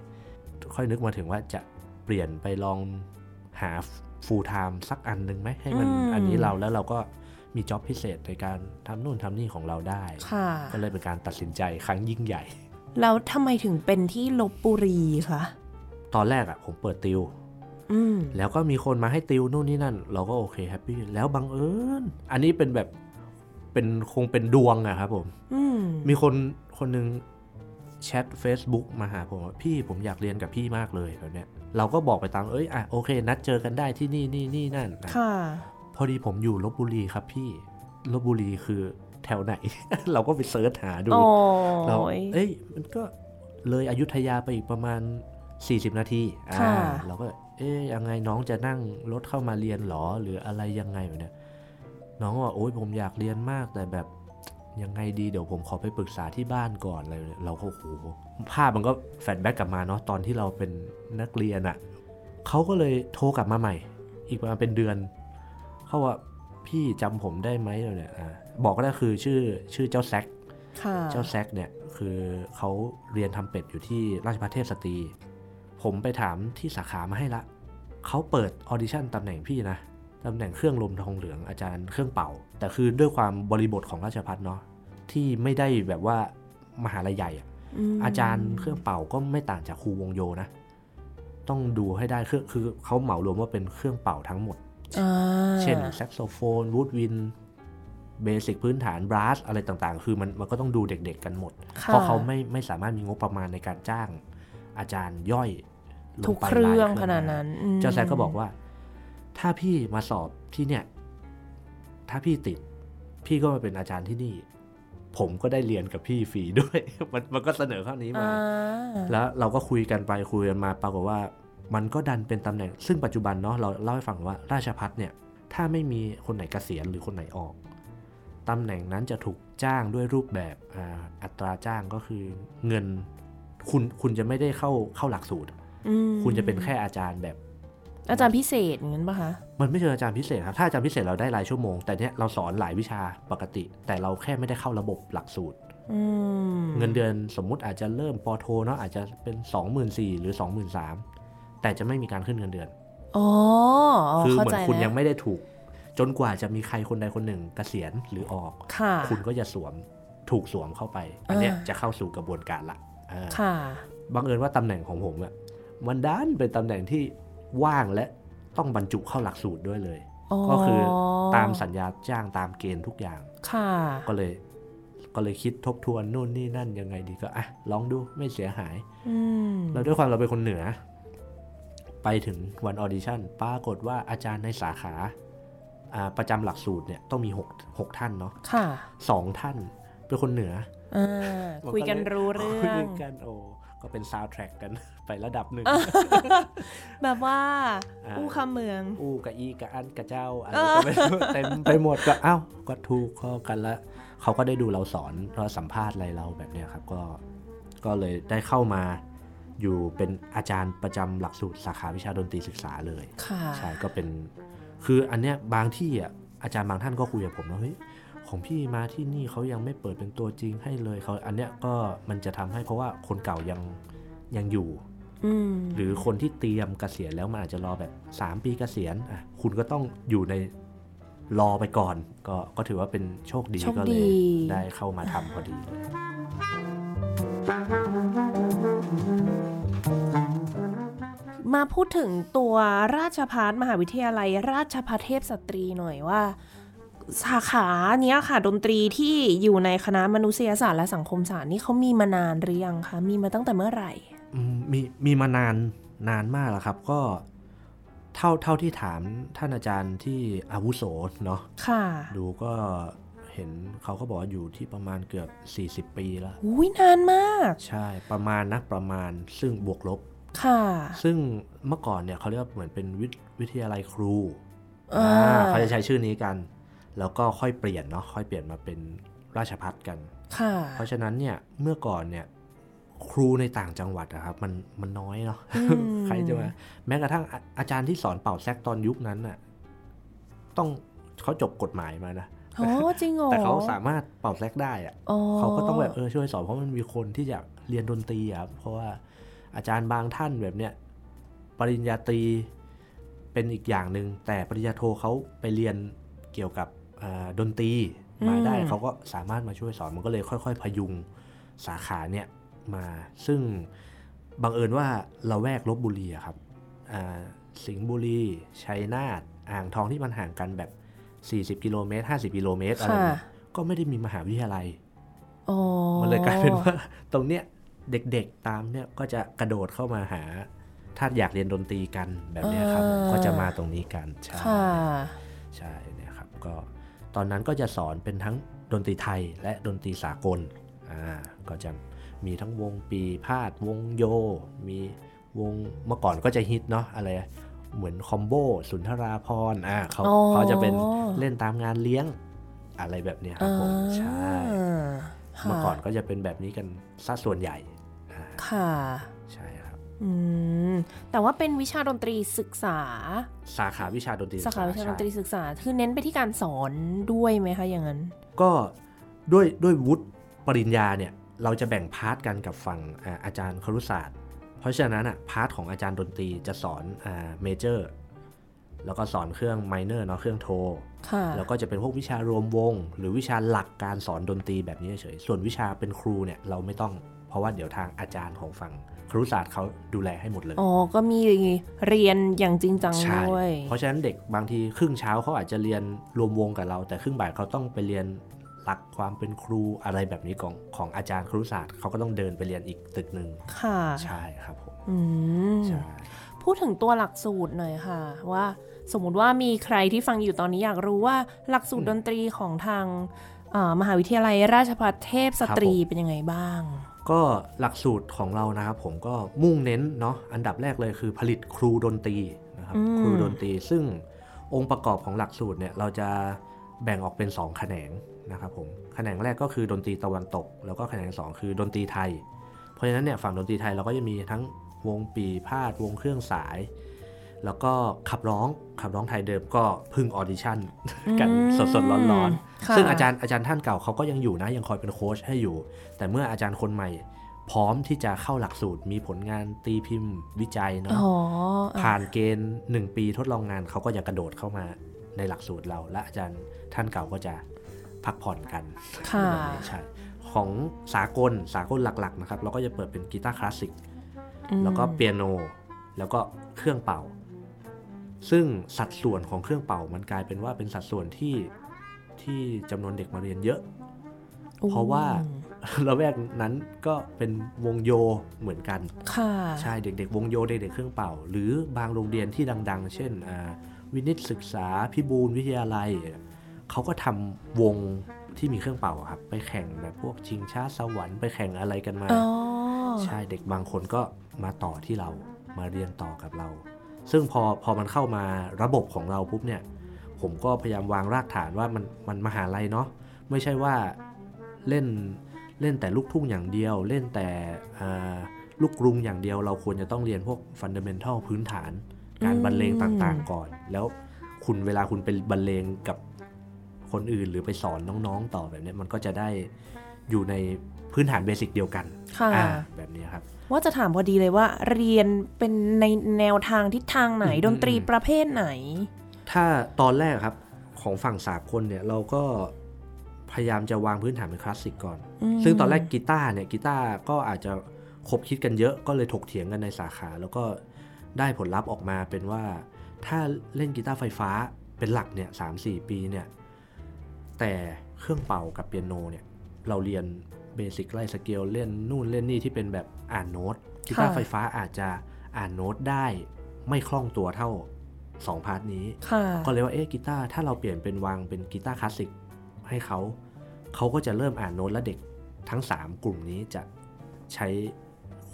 A: ค่อยนึกมาถึงว่าจะเปลี่ยนไปลองหา full time สักอันหนึ่งไหมให้มันอันนี้เราแล้วเราก็มีจ็อบพิเศษในการทำนู่นทำนี่ของเราได้
B: ค่ะ
A: ก็เลยเป็นการตัดสินใจครั้งยิ่งใหญ่
B: แล้วทำไมถึงเป็นที่ลบบุรีคะ
A: ตอนแรกอะผมเปิดติว
B: อืม
A: แล้วก็มีคนมาให้ติวนู่นนี่นั่น เราก็โอเคแฮปปี้แล้วบังเอิญอันนี้เป็นแบบเป็นคงเป็นดวงอะครับผม
B: อืม
A: มีคนคนหนึ่งแชท Facebook มาหาผมว่าพี่ผมอยากเรียนกับพี่มากเลยแบบเนี้ยเราก็บอกไปตามเอ้ยอะโอเค นัดเจอกันได้ที่นี่นี่นี่นั่นนะ
B: ค่ะ
A: พอดีผมอยู่ลบบุรีครับพี่ลบบุรีคือแถวไหน เราก็ไปเซิร์ชหาดู
B: โอ้
A: เรา
B: ย
A: เอ้ยมันก็เลยอยุธยาไปอีกประมาณ 40 นาทีอ่า
B: ค่ะ
A: เราก็ เอ๊ยยังไงน้องจะนั่งรถเข้ามาเรียนหรอหรืออะไรยังไงแบบเนี้ยน้องก็ว่าโอ๊ยผมอยากเรียนมากแต่แบบยังไงดีเดี๋ยวผมขอไปปรึกษาที่บ้านก่อนอะไรเลยเราก็โอ้โหภาพมันก็ flashback กลับมาเนาะตอนที่เราเป็นนักเรียนอะ่ะเขาก็เลยโทรกลับมาใหม่ อีกประมาณเป็นเดือนเขาว่าพี่จำผมได้ไหมเนี่ยอ่าบอกก็ได้คือชื่อชื่อเจ้าแซก
B: ค่ะ
A: เจ้าแซกเนี่ยคือเขาเรียนทรัมเป็ตอยู่ที่ราชภัฏเทพสตรี ผมไปถามที่สาขามาให้ละเขาเปิดออดิชั่นตำแหน่งพี่นะตำแหน่งเครื่องลมทองเหลืองอาจารย์เครื่องเป่า แต่คือด้วยความบริบทของราชภัฏเนาะที่ไม่ได้แบบว่ามหาลัยใหญ่อะ
B: ม
A: อาจารย์เครื่องเป่าก็ไม่ต่างจากครูวงโยนะ ต้องดูให้ได้คือคือเขาเหมารวมว่าเป็นเครื่องเป่าทั้งหมด
B: อ่า
A: เช่นแซกโซโฟน woodwind basic พื้นฐาน brass อะไรต่างๆ คือมันมันก็ต้องดูเด็กๆกันหมด
B: ค่ะ
A: เพราะเขาไม่ไม่สามารถมีงบประมาณในการจ้าง อาจารย์ย่อยล
B: ทุ
A: ง
B: ก
A: ไป
B: เครื่อง
A: หลย
B: ขนาดนั้นอืม
A: เจ้าแซกก็บอกว่า ถ้าพี่มาสอบที่เนี่ย ถ้าพี่ติด พี่ก็มาเป็นอาจารย์ที่นี่ ผมก็ได้เรียนกับพี่ฟรีด้วย มันมันก็เสนอข้อนี้มา
B: อ่า
A: แล้วเราก็คุยกันไปคุยกันมาปรากฏว่า มันก็ดันเป็นตำแหน่ง ซึ่งปัจจุบันเนาะเราเล่าให้ฟังว่าราชพัฒเนี่ย ถ้าไม่มีคนไหนเกษียณหรือคนไหนออกตำแหน่งนั้นจะถูกจ้างด้วยรูปแบบอ่าอัตราจ้างก็คือเงิน คุณคุณจะไม่ได้เข้าเข้าหลักสูตร
B: อืม
A: คุณจะเป็นแค่อาจารย์แบบ
B: อาจารย์พิเศษอย่างนั้นปะคะ
A: มันไม่เชิงอาจารย์พิเศษครับ ถ้าอาจารย์พิเศษเราได้รายชั่วโมง แต่เนี้ยเราสอนหลายวิชาปกติ แต่เราแค่ไม่ได้เข้าระบบหลักสูตร
B: อืม
A: เงินเดือนสมมุติอาจจะเริ่มปอโทเนาะอาจจะเป็น24,000หรือ 23,000แต่จะไม่มีการขึ้นเงินเดือน
B: อ๋อ
A: คือ
B: เข้า
A: เหมือ
B: ใจ
A: นคุณ
B: แล้ว
A: ยังไม่ได้ถูก จนกว่าจะมีใครคนใดคนหนึ่งเกษียณหรือออก
B: ค่ะ
A: คุณก็จะสวมถูกสวมเข้าไป อันเนี้ย
B: อ่า
A: จะเข้าสู่กระบวนการละเออ
B: ค่ะ
A: บังเอิญว่าตำแหน่งของผมอะมันดันเป็นตำแหน่งที่ว่างและต้องบรรจุเข้าหลักสูตรด้วยเลย ก็คือตามสัญญาจ้างตามเกณฑ์ทุกอย่าง
B: ค่ะ
A: ก็เลยก็เลยคิดทบทวนนู่นนี่นั่นยังไงดีก็อะลองดูไม่เสียหาย
B: อืม
A: แล้วด้วยความเราเป็นคนเหนือ ไปถึงวันออดิชั่นปรากฏว่าอาจารย์ในสาขาอ่าประจำหลักสูตรเนี่ยต้องมีหกหกท่านเนาะ
B: ค่ะ
A: สองท่านเป็นคนเหนือ
B: อ่า คุยกันรู้เรื่องคุย
A: กันโอ้ก็เป็นซาวด์แทร็กกันไประดับหนึ่ง
B: แบบว่า
A: อ่า
B: อู้คำเมือง
A: อู้กะอีกะอันกะเจ้าอะไร
B: เออ
A: ก็ไม่รู้เต็มไปหมดก็เอ้าก็ถูกข้อกันแล้วเขาก็ได้ดูเราสอนเราสัมภาษณ์อะไรเราแบบเนี้ยครับ ก็ก็เลยได้เข้ามาอยู่เป็นอาจารย์ประจำหลักสูตรสาขาวิชาดนตรีศึกษาเลย
B: ค่ะ
A: ใช่ก็เป็น คืออันเนี้ยบางที่อะอาจารย์บางท่านก็คุยกับผมว่าเฮ้ย ของพี่มาที่นี่เขายังไม่เปิดเป็นตัวจริงให้เลยเขาอันเนี้ยก็มันจะทำให้เพราะว่าคนเก่ายังยังอยู่
B: อืม
A: หรือคนที่เตรียมเกษียณแล้วมันอาจจะรอแบบ3ปีเกษียณอะคุณก็ต้องอยู่ในรอไปก่อน ก็ก็ถือว่าเป็นโชคดี
B: โชค
A: ก็เล
B: ดี
A: ยได้เข้ามาทำพอดีเลย
B: มาพูดถึงตัวราชพัฒมหาวิทยาลัย ราชพัฒเทพสตรีหน่อยว่า สาขาเนี้ยค่ะ ดนตรีที่อยู่ในคณะมนุษยศาสตร์และสังคมศาสตร์นี่เขามีมานานหรือยังคะ มีมาตั้งแต่เมื่อไหร่
A: อืมมีมีมานานนานมากแล้วครับ ก็เท่าเท่าที่ถามท่านอาจารย์ที่อาวุโสเนาะ
B: ค่ะ
A: ดูก็เห็นเขาก็บอกว่าอยู่ที่ประมาณเกือบ 40 ปีแล้ว
B: อุ้ยนานมาก
A: ใช่ประมาณนะประมาณซึ่งบวกลบ
B: ค่ะ
A: ซึ่งเมื่อก่อนเนี่ยเขาเรียกว่าเหมือนเป็นวิทวิทยาลัยครู
B: อ่า
A: อ่าเขาจะใช้ชื่อนี้กัน แล้วก็ค่อยเปลี่ยนเนาะค่อยเปลี่ยนมาเป็นราชพัฒกัน
B: ค่ะ
A: เพราะฉะนั้นเนี่ยเมื่อก่อนเนี่ยครูในต่างจังหวัดอะครับ มันมันน้อยเนาะ
B: อืม
A: ใครจะมาแม้กระทั่งอาอาจารย์ที่สอนเป่าแซกตอนยุคนั้นน่ะต้องเขาจบกฎหมายมานะ
B: อ๋อจริงเหรอ
A: แต่เขาสามารถเป่าแซกได้อะ
B: อ๋อ
A: เขาก็ต้องแบบเออช่วยสอนเพราะมันมีคนที่อยากเรียนดนตรีอะครับเพราะว่าอาจารย์บางท่านแบบเนี้ยปริญญาตรีเป็นอีกอย่างหนึ่งแต่ปริญญาโทเขาไปเรียนเกี่ยวกับเอ่อ ดนตรีมาได้เขาก็สามารถมาช่วยสอนมันก็เลยค่อย ๆ พยุงสาขาเนี่ยมาซึ่งบังเอิญว่าเราแวกลบบุรีอะครับอ่าสิงห์บุรีชัยนาทอ่างทองที่มันห่างกันแบบ 40 กิโลเมตร 50 กิโลเมตรอะไร
B: ค่ะ
A: เนี่ยก็ไม่ได้มีมหาวิทยาลัย
B: อ๋อ
A: มันเลยกลายเป็นว่าตรงเนี้ยเด็กๆตามเนี่ยก็จะกระโดดเข้ามาหา ถ้าอยากเรียนดนตรีกันแบบเนี้ยครับ
B: อ่า
A: ก็จะมาตรงนี้กันใช่
B: ค่ะ
A: ใช่เนี่ยครับก็ ตอนนั้นก็จะสอนเป็นทั้งดนตรีไทยและดนตรีสากลอ่าก็จะมีทั้งวงปีพาดวงโย มีวงเมื่อก่อนก็จะฮิตเนาะอะไรเหมือนคอมโบสุนทราพรณ์อ่าเขา
B: อ๋อ
A: เขาจะเป็นเล่นตามงานเลี้ยงอะไรแบบเนี้ยครับผมใช่
B: ค่ะ
A: เมื่อก่อนก็จะเป็นแบบนี้กันซะส่วนใหญ่อ่า
B: ค่ะ
A: ใช่ครับ
B: อืมแต่ว่าเป็นวิชาดนตรีศึกษา
A: สาขาวิชาดนตรี
B: สาขาวิชาดนตรี
A: ใช่
B: ศึกษา คือเน้นไปที่การสอนด้วยไหมคะอย่างนั้น
A: ก็ด้วยด้วยวุฒิปริญญาเนี่ยเราจะแบ่ง part กันกับฝั่งอ่าอาจารย์ครุศาสตร์ เพราะฉะนั้นอะ part ของอาจารย์ดนตรีจะสอนอ่า major แล้วก็สอนเครื่อง minor เนาะเครื่องโท
B: ค่ะ
A: แล้วก็จะเป็นพวกวิชารวมวง หรือวิชาหลักการสอนดนตรีแบบนี้เฉยส่วนวิชาเป็นครูเนี่ยเราไม่ต้อง เพราะว่าเดี๋ยวทางอาจารย์ของฝั่ง ครุศาสตร์เขาดูแลให้หมดเลย
B: อ๋อ ก็มีเรียนอย่างจริงจัง
A: ใช่
B: ด้วย
A: เพราะฉะนั้นเด็กบางทีครึ่งเช้าเขาอาจจะเรียนรวมวงกับเรา แต่ครึ่งบ่ายเขาต้องไปเรียนหลักความเป็นครูอะไรแบบนี้ของของอาจารย์ครุศาสตร์เขาก็ต้องเดินไปเรียนอีกตึกหนึ่ง
B: ค่ะ
A: ใช่ครับผม
B: อืม
A: ใช่
B: พูดถึงตัวหลักสูตรหน่อยค่ะว่าสมมุติว่ามีใครที่ฟังอยู่ตอนนี้อยากรู้ว่าหลักสูตรดนตรีของทางเอ่อมหาวิทยาลัยราชภัฏเทพสตรีเป็นยังไงบ้าง
A: ก็หลักสูตรของเรานะครับผมก็มุ่งเน้นเนาะอันดับแรกเลยคือผลิตครูดนตรีนะครับ
B: อืม
A: ครูดนตรีซึ่งองค์ประกอบของหลักสูตรเนี่ยเราจะแบ่งออกเป็น 2 แขนงนะครับผมแขนงแรกก็คือดนตรีตะวันตก แล้วก็แขนงสองคือดนตรีไทย เพราะฉะนั้นเนี่ยฝั่งดนตรีไทยเราก็จะมีทั้งวงปี่พาทย์วงเครื่องสาย แล้วก็ขับร้องขับร้องไทยเดิมก็เพิ่งออดิชั่นกัน
B: อืม
A: สดๆร้อน
B: ค่ะ
A: ๆซึ่งอาจารย์อาจารย์ท่านเก่าเขาก็ยังอยู่นะยังคอยเป็นโค้ชให้อยู่ แต่เมื่ออาจารย์คนใหม่ พร้อมที่จะเข้าหลักสูตรมีผลงานตีพิมพ์วิจัยเนาะ
B: อ๋ออะ
A: ผ่านเกณฑ์1ปีทดลองงานเขาก็จะกระโดดเข้ามาในหลักสูตรเรา และอาจารย์ท่านเก่าก็จะพักผ่อนกัน
B: ค่ะ
A: แบบนี้ใช่ของสากลสากลหลักๆนะครับเราก็จะเปิดเป็นกีตาร์คลาสสิก
B: อืม
A: แล้วก็เปียโน แล้วก็เครื่องเป่า ซึ่งสัดส่วนของเครื่องเป่ามันกลายเป็นว่าเป็นสัดส่วนที่ที่จำนวนเด็กมาเรียนเยอะ เพราะว่าระแวกนั้นก็เป็นวงโยเหมือนกัน
B: ค่ะ
A: ใช่เด็กๆ วงโยเด็กๆเครื่องเป่า หรือบางโรงเรียนที่ดัง ๆ เช่นอ่าวินิตศึกษาพิบูลวิทยาลัยเขาก็ทำวงที่มีเครื่องเป่าอะครับ ไปแข่งแบบพวกชิงช้าสวรรค์ไปแข่งอะไรกันมา
B: อ๋อ
A: ใช่เด็กบางคนก็มาต่อที่เรามาเรียนต่อกับเรา ซึ่งพอพอมันเข้ามาระบบของเราปุ๊บเนี่ยผมก็พยายามวางรากฐานว่ามันมันมหาลัยเนาะไม่ใช่ว่าเล่นเล่นแต่ลูกทุ่งอย่างเดียว เล่นแต่อ่าลูกกรุงอย่างเดียว เราควรจะต้องเรียนพวกฟันเดเมนทัลพื้นฐาน การบรรเลงต่างๆก่อน แล้วคุณเวลาคุณไปบรรเลงกับคนอื่นหรือไปสอนน้องๆต่อแบบเนี้ยมันก็จะได้อยู่ในพื้นฐาน basic เดียวกัน
B: ค่ะ
A: อ่าแบบนี้ครับ
B: ว่าจะถามพอดีเลยว่าเรียนเป็นในแนวทางทิศทางไหน
A: อืม
B: ดนตรีประเภทไหน
A: ถ้าตอนแรกครับของฝั่งสากลเนี่ยเราก็พยายามจะวางพื้นฐานเป็นคลาสสิกก่อน
B: อืม
A: ซึ่งตอนแรกกีตาร์เนี่ยกีตาร์ก็อาจจะขบคิดกันเยอะก็เลยถกเถียงกันในสาขา แล้วก็ได้ผลลัพธ์ออกมาเป็นว่า ถ้าเล่นกีตาร์ไฟฟ้าเป็นหลักเนี่ยสามสี่ปีเนี่ยแต่เครื่องเป่ากับเปียโนเนี่ยเราเรียน basic ไล่สเกลเล่นนู่นเล่นนี่ที่เป็นแบบ อ่านโน้ตกีตาร์ไฟฟ้าอาจจะอ่านโน้ตได้ไม่คล่องตัวเท่าสอง part นี้
B: ค่ะ
A: ก็เลยว่าเอ๊ะกีตาร์ถ้าเราเปลี่ยนเป็นวางเป็นกีตาร์คลาสสิกให้เขาเขาก็จะเริ่มอ่านโน้ตและเด็กทั้ง 3 กลุ่มนี้จะใช้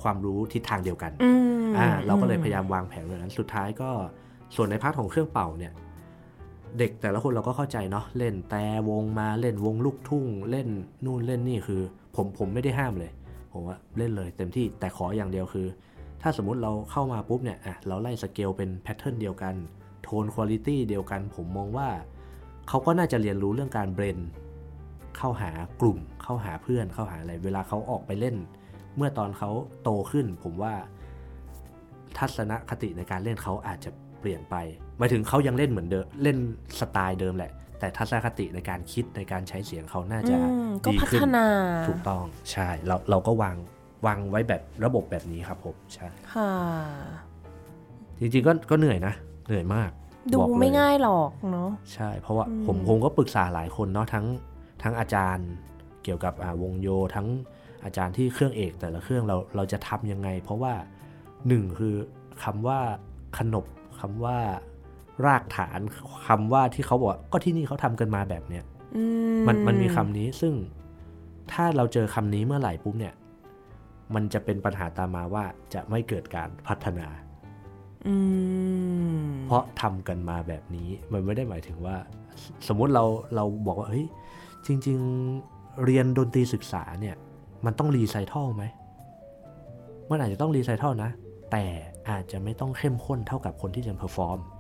A: ความรู้ทิศทางเดียวกัน
B: อืม
A: อ่าเราก็เลยพยายามวางแผนแบบนั้นสุดท้ายก็ส่วนใน part ของเครื่องเป่าเนี่ย เด็กแต่ละคนเราก็เข้าใจเนาะเล่นแต่วงมาเล่นวงลูกทุ่ง เล่นนู่นเล่นนี่คือ ผมผมไม่ได้ห้ามเลย ผมว่าเล่นเลยเต็มที่แต่ขออย่างเดียวคือ ถ้าสมมติเราเข้ามาปุ๊บเนี่ยอะเราไล่สเกลเป็นแพทเทิร์นเดียวกันโทนคุณ i t y เดียวกัน ผมมองว่าเขาก็น่าจะเรียนรู้เรื่องการ blend เข้าหากลุ่มเข้าหาเพื่อนเข้าหาอะไร เวลาเขาออกไปเล่น เมื่อตอนเขาโตขึ้น ผมว่า ทัศนคติในการเล่นเขาอาจจะเปลี่ยนไปหมายถึงเขายังเล่นเหมือนเดิมเล่นสไตล์เดิมแหละ แต่ทัศนคติในการคิดในการใช้เสียงเขาน่าจะ
B: อืมก็
A: ดี
B: พั
A: ขึ้น
B: ฒนา
A: ถูกต้องใช่เราเราก็วางวางไว้แบบระบบแบบนี้ครับผมใช่
B: ค่ะ
A: จริงๆก็ก็เหนื่อยนะ เหนื่อยมาก
B: ดู
A: บอกเล
B: ไม่ง่ายหรอกเนาะ
A: ใช่ เพราะว่า
B: อืม
A: ผมผมก็ปรึกษาหลายคนเนาะทั้งทั้งอาจารย์เกี่ยวกับอ่าวงโยทั้งอาจารย์ที่เครื่องเอกแต่ละเครื่องเราเราจะทำยังไง เพราะว่าหนึ่งคือคำว่าขนบคำว่า รากฐานคำว่าที่เขาบอกว่าก็ที่นี่เขาทำกันมาแบบเนี้ย
B: อื
A: มันมันมีคำนี้ซึ่งถ้าเราเจอคำนี้เมื่อไหร่ปุ๊บเนี่ย มันจะเป็นปัญหาตามมาว่าจะไม่เกิดการพัฒนา
B: อืม
A: เพราะทำกันมาแบบนี้ มันไม่ได้หมายถึงว่าสสมมุติเราเราบอกว่าเฮ้ยจริง ๆ เรียนดนตรีศึกษาเนี่ย มันต้อง recital ไหมมันอาจจะต้อง recital นะ แต่อาจจะไม่ต้องเข้มข้นเท่ากับคนที่เรียน perform อืม
B: อ่า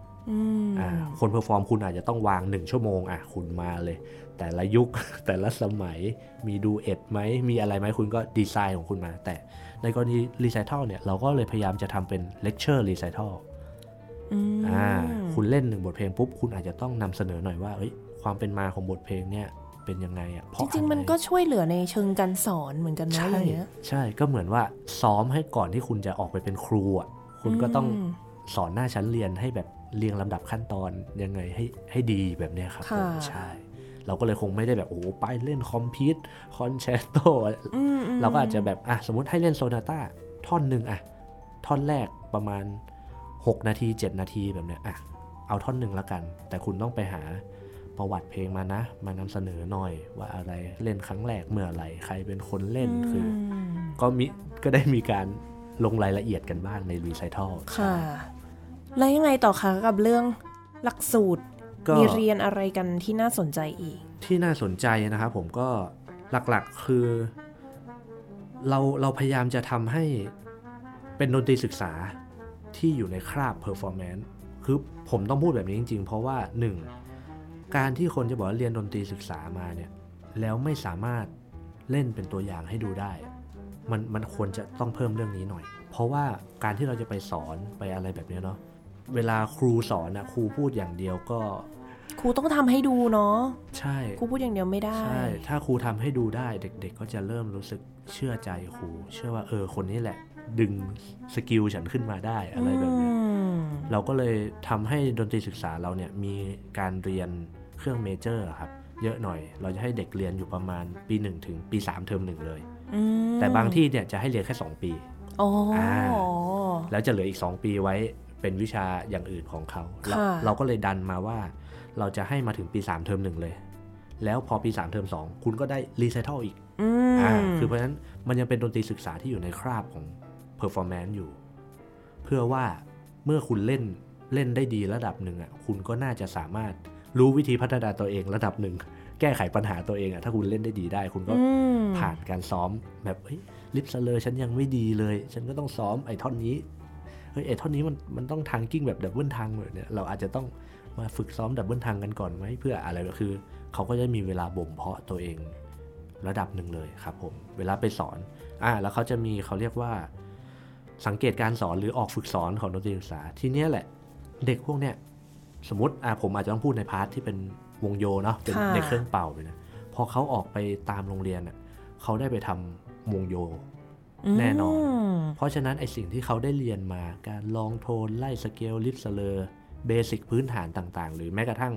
A: คน perform คุณอาจจะต้องวางหนึ่งชั่วโมงอะคุณมาเลย แต่ละยุคแต่ละสมัยมี duet ไหมมีอะไรไหมคุณก็ดีไซน์ของคุณมา แต่ในกรณี recital เนี่ย เราก็เลยพยายามจะทำเป็น lecture recitalอื
B: ม
A: อ่าคุณเล่นหนึ่งบทเพลงปุ๊บ คุณอาจจะต้องนำเสนอหน่อยว่าเอ้ยความเป็นมาของบทเพลงเนี่ยเป็นยังไงอะเพ
B: จ
A: ราะ
B: ริง
A: อะ
B: ๆมัน
A: ไก็
B: ช่วยเหลือในเชิงการสอนเหมือนกันนะ
A: ใช่
B: อย่างเงี้ย
A: ใช่ก็เหมือนว่าซ้อมให้ก่อนที่คุณจะออกไปเป็นครูอะคุณก็ต้อง
B: ม
A: สอนหน้าชั้นเรียนให้แบบ เรียงลำดับขั้นตอนยังไงให้ให้ดีแบบเนี้ยครับ
B: ค่ะ
A: ผมใช่ เราก็เลยคงไม่ได้แบบโอ้โหไปเล่นคอมพิวต์คอนแชตโต
B: อืมม
A: เราก็อาจจะแบบอะสมมติให้เล่นโซนาต้าท่อนหนึ่งอะท่อนแรกประมาณ 6 นาที 7 นาทีแบบเนี้ยอะเอาท่อนหนึ่งละกัน แต่คุณต้องไปหาประวัติเพลงมานะ มานำเสนอหน่อยว่าอะไรเล่นครั้งแรกเมื่อไหร่ใครเป็นคนเล่นคือ
B: ม
A: ก็มีก็ได้มีการลงรายละเอียดกันบ้างในรีไซเคิล
B: ค่ะ แล้วยังไงต่อคะกับเรื่องหลักสูตร
A: ก็
B: มีเรียนอะไรกันที่น่าสนใจอีก
A: ที่น่าสนใจนะครับผมก็หลักๆคือ เราเราพยายามจะทำให้เป็นดนตรีศึกษาที่อยู่ในคราบ performance คือผมต้องพูดแบบนี้จริงๆ เพราะว่าหนึ่งการที่คนจะบอกว่าเรียนดนตรีศึกษามาเนี่ย แล้วไม่สามารถเล่นเป็นตัวอย่างให้ดูได้ มันมันควรจะต้องเพิ่มเรื่องนี้หน่อย เพราะว่าการที่เราจะไปสอนไปอะไรแบบเนี้ยเนาะ เวลาครูสอนนะครูพูดอย่างเดียวก็
B: ครูต้องทำให้ดูเนาะ
A: ใช่
B: ครูพูดอย่างเดียวไม่ได้
A: ใช่ถ้าครูทำให้ดูได้เด็ก ๆ ก็จะเริ่มรู้สึกเชื่อใจครู เชื่อว่าเออคนนี้แหละ ดึง skill ฉันขึ้นมาได้อะไรแบบเนี้ย
B: อืม
A: เราก็เลยทำให้ดนตรีศึกษาเราเนี่ยมีการเรียนเครื่อง major ครับเยอะหน่อย เราจะให้เด็กเรียนอยู่ประมาณปี1ถึงปี3เทอมหนึ่งเลย
B: อืม
A: แต่บางที่เนี่ยจะให้เรียนแค่ 2 ปี
B: อ๋ออา
A: แล้วจะเหลืออีก 2 ปีไว้ เป็นวิชาอย่างอื่นของเขาเรา
B: ค่ะ
A: เราก็เลยดันมาว่าเราจะให้มาถึงปี 3 เทอมหนึ่งเลย แล้วพอปี 3 เทอม2 คุณก็ได้รีไซเคิลอีก
B: อืม
A: อ่าคือเพราะฉะนั้นมันยังเป็นดนตรีศึกษาที่อยู่ในคราบของ performance อยู่ เพื่อว่าเมื่อคุณเล่นเล่นได้ดีระดับหนึ่งอะคุณก็น่าจะสามารถรู้วิธีพัฒนาตัวเองระดับหนึ่ง แก้ไขปัญหาตัวเองอะถ้าคุณเล่นได้ดีได้ คุณก็
B: อืม
A: ผ่านการซ้อมแบบเฮ้ยlip slur ฉันยังไม่ดีเลย ฉันก็ต้องซ้อมไอ้ท่อนนี้ เฮ้ยไอ้ท่อนนี้มันมันต้อง tonguing แบบ double tongue เลยเนี่ยเราอาจจะต้องมาฝึกซ้อม double tongue กันก่อนไหมเพื่ออะไรก็คือ เขาก็จะมีเวลาบ่มเพาะตัวเองระดับหนึ่งเลยครับผมเวลาไปสอนอ่าแล้วเขาจะมีเขาเรียกว่าสังเกตการสอนหรือออกฝึกสอนของดนตรีศึกษาที่เนี้ยแหละเด็กพวกเนี้ยสมมติอ่าผมอาจจะต้องพูดใน part ที่เป็นวงโยเนาะเป็น
B: ค่ะ
A: ในเครื่องเป่าไปนะพอเขาออกไปตามโรงเรียนอะเขาได้ไปทำวงโย แน่นอน
B: ม
A: เพราะฉะนั้นไอสิ่งที่เขาได้เรียนมาการลองโทนไล่สเกลลิฟสเลอร์เบสิกพื้นฐานต่างๆ หรือแม้กระทั่ง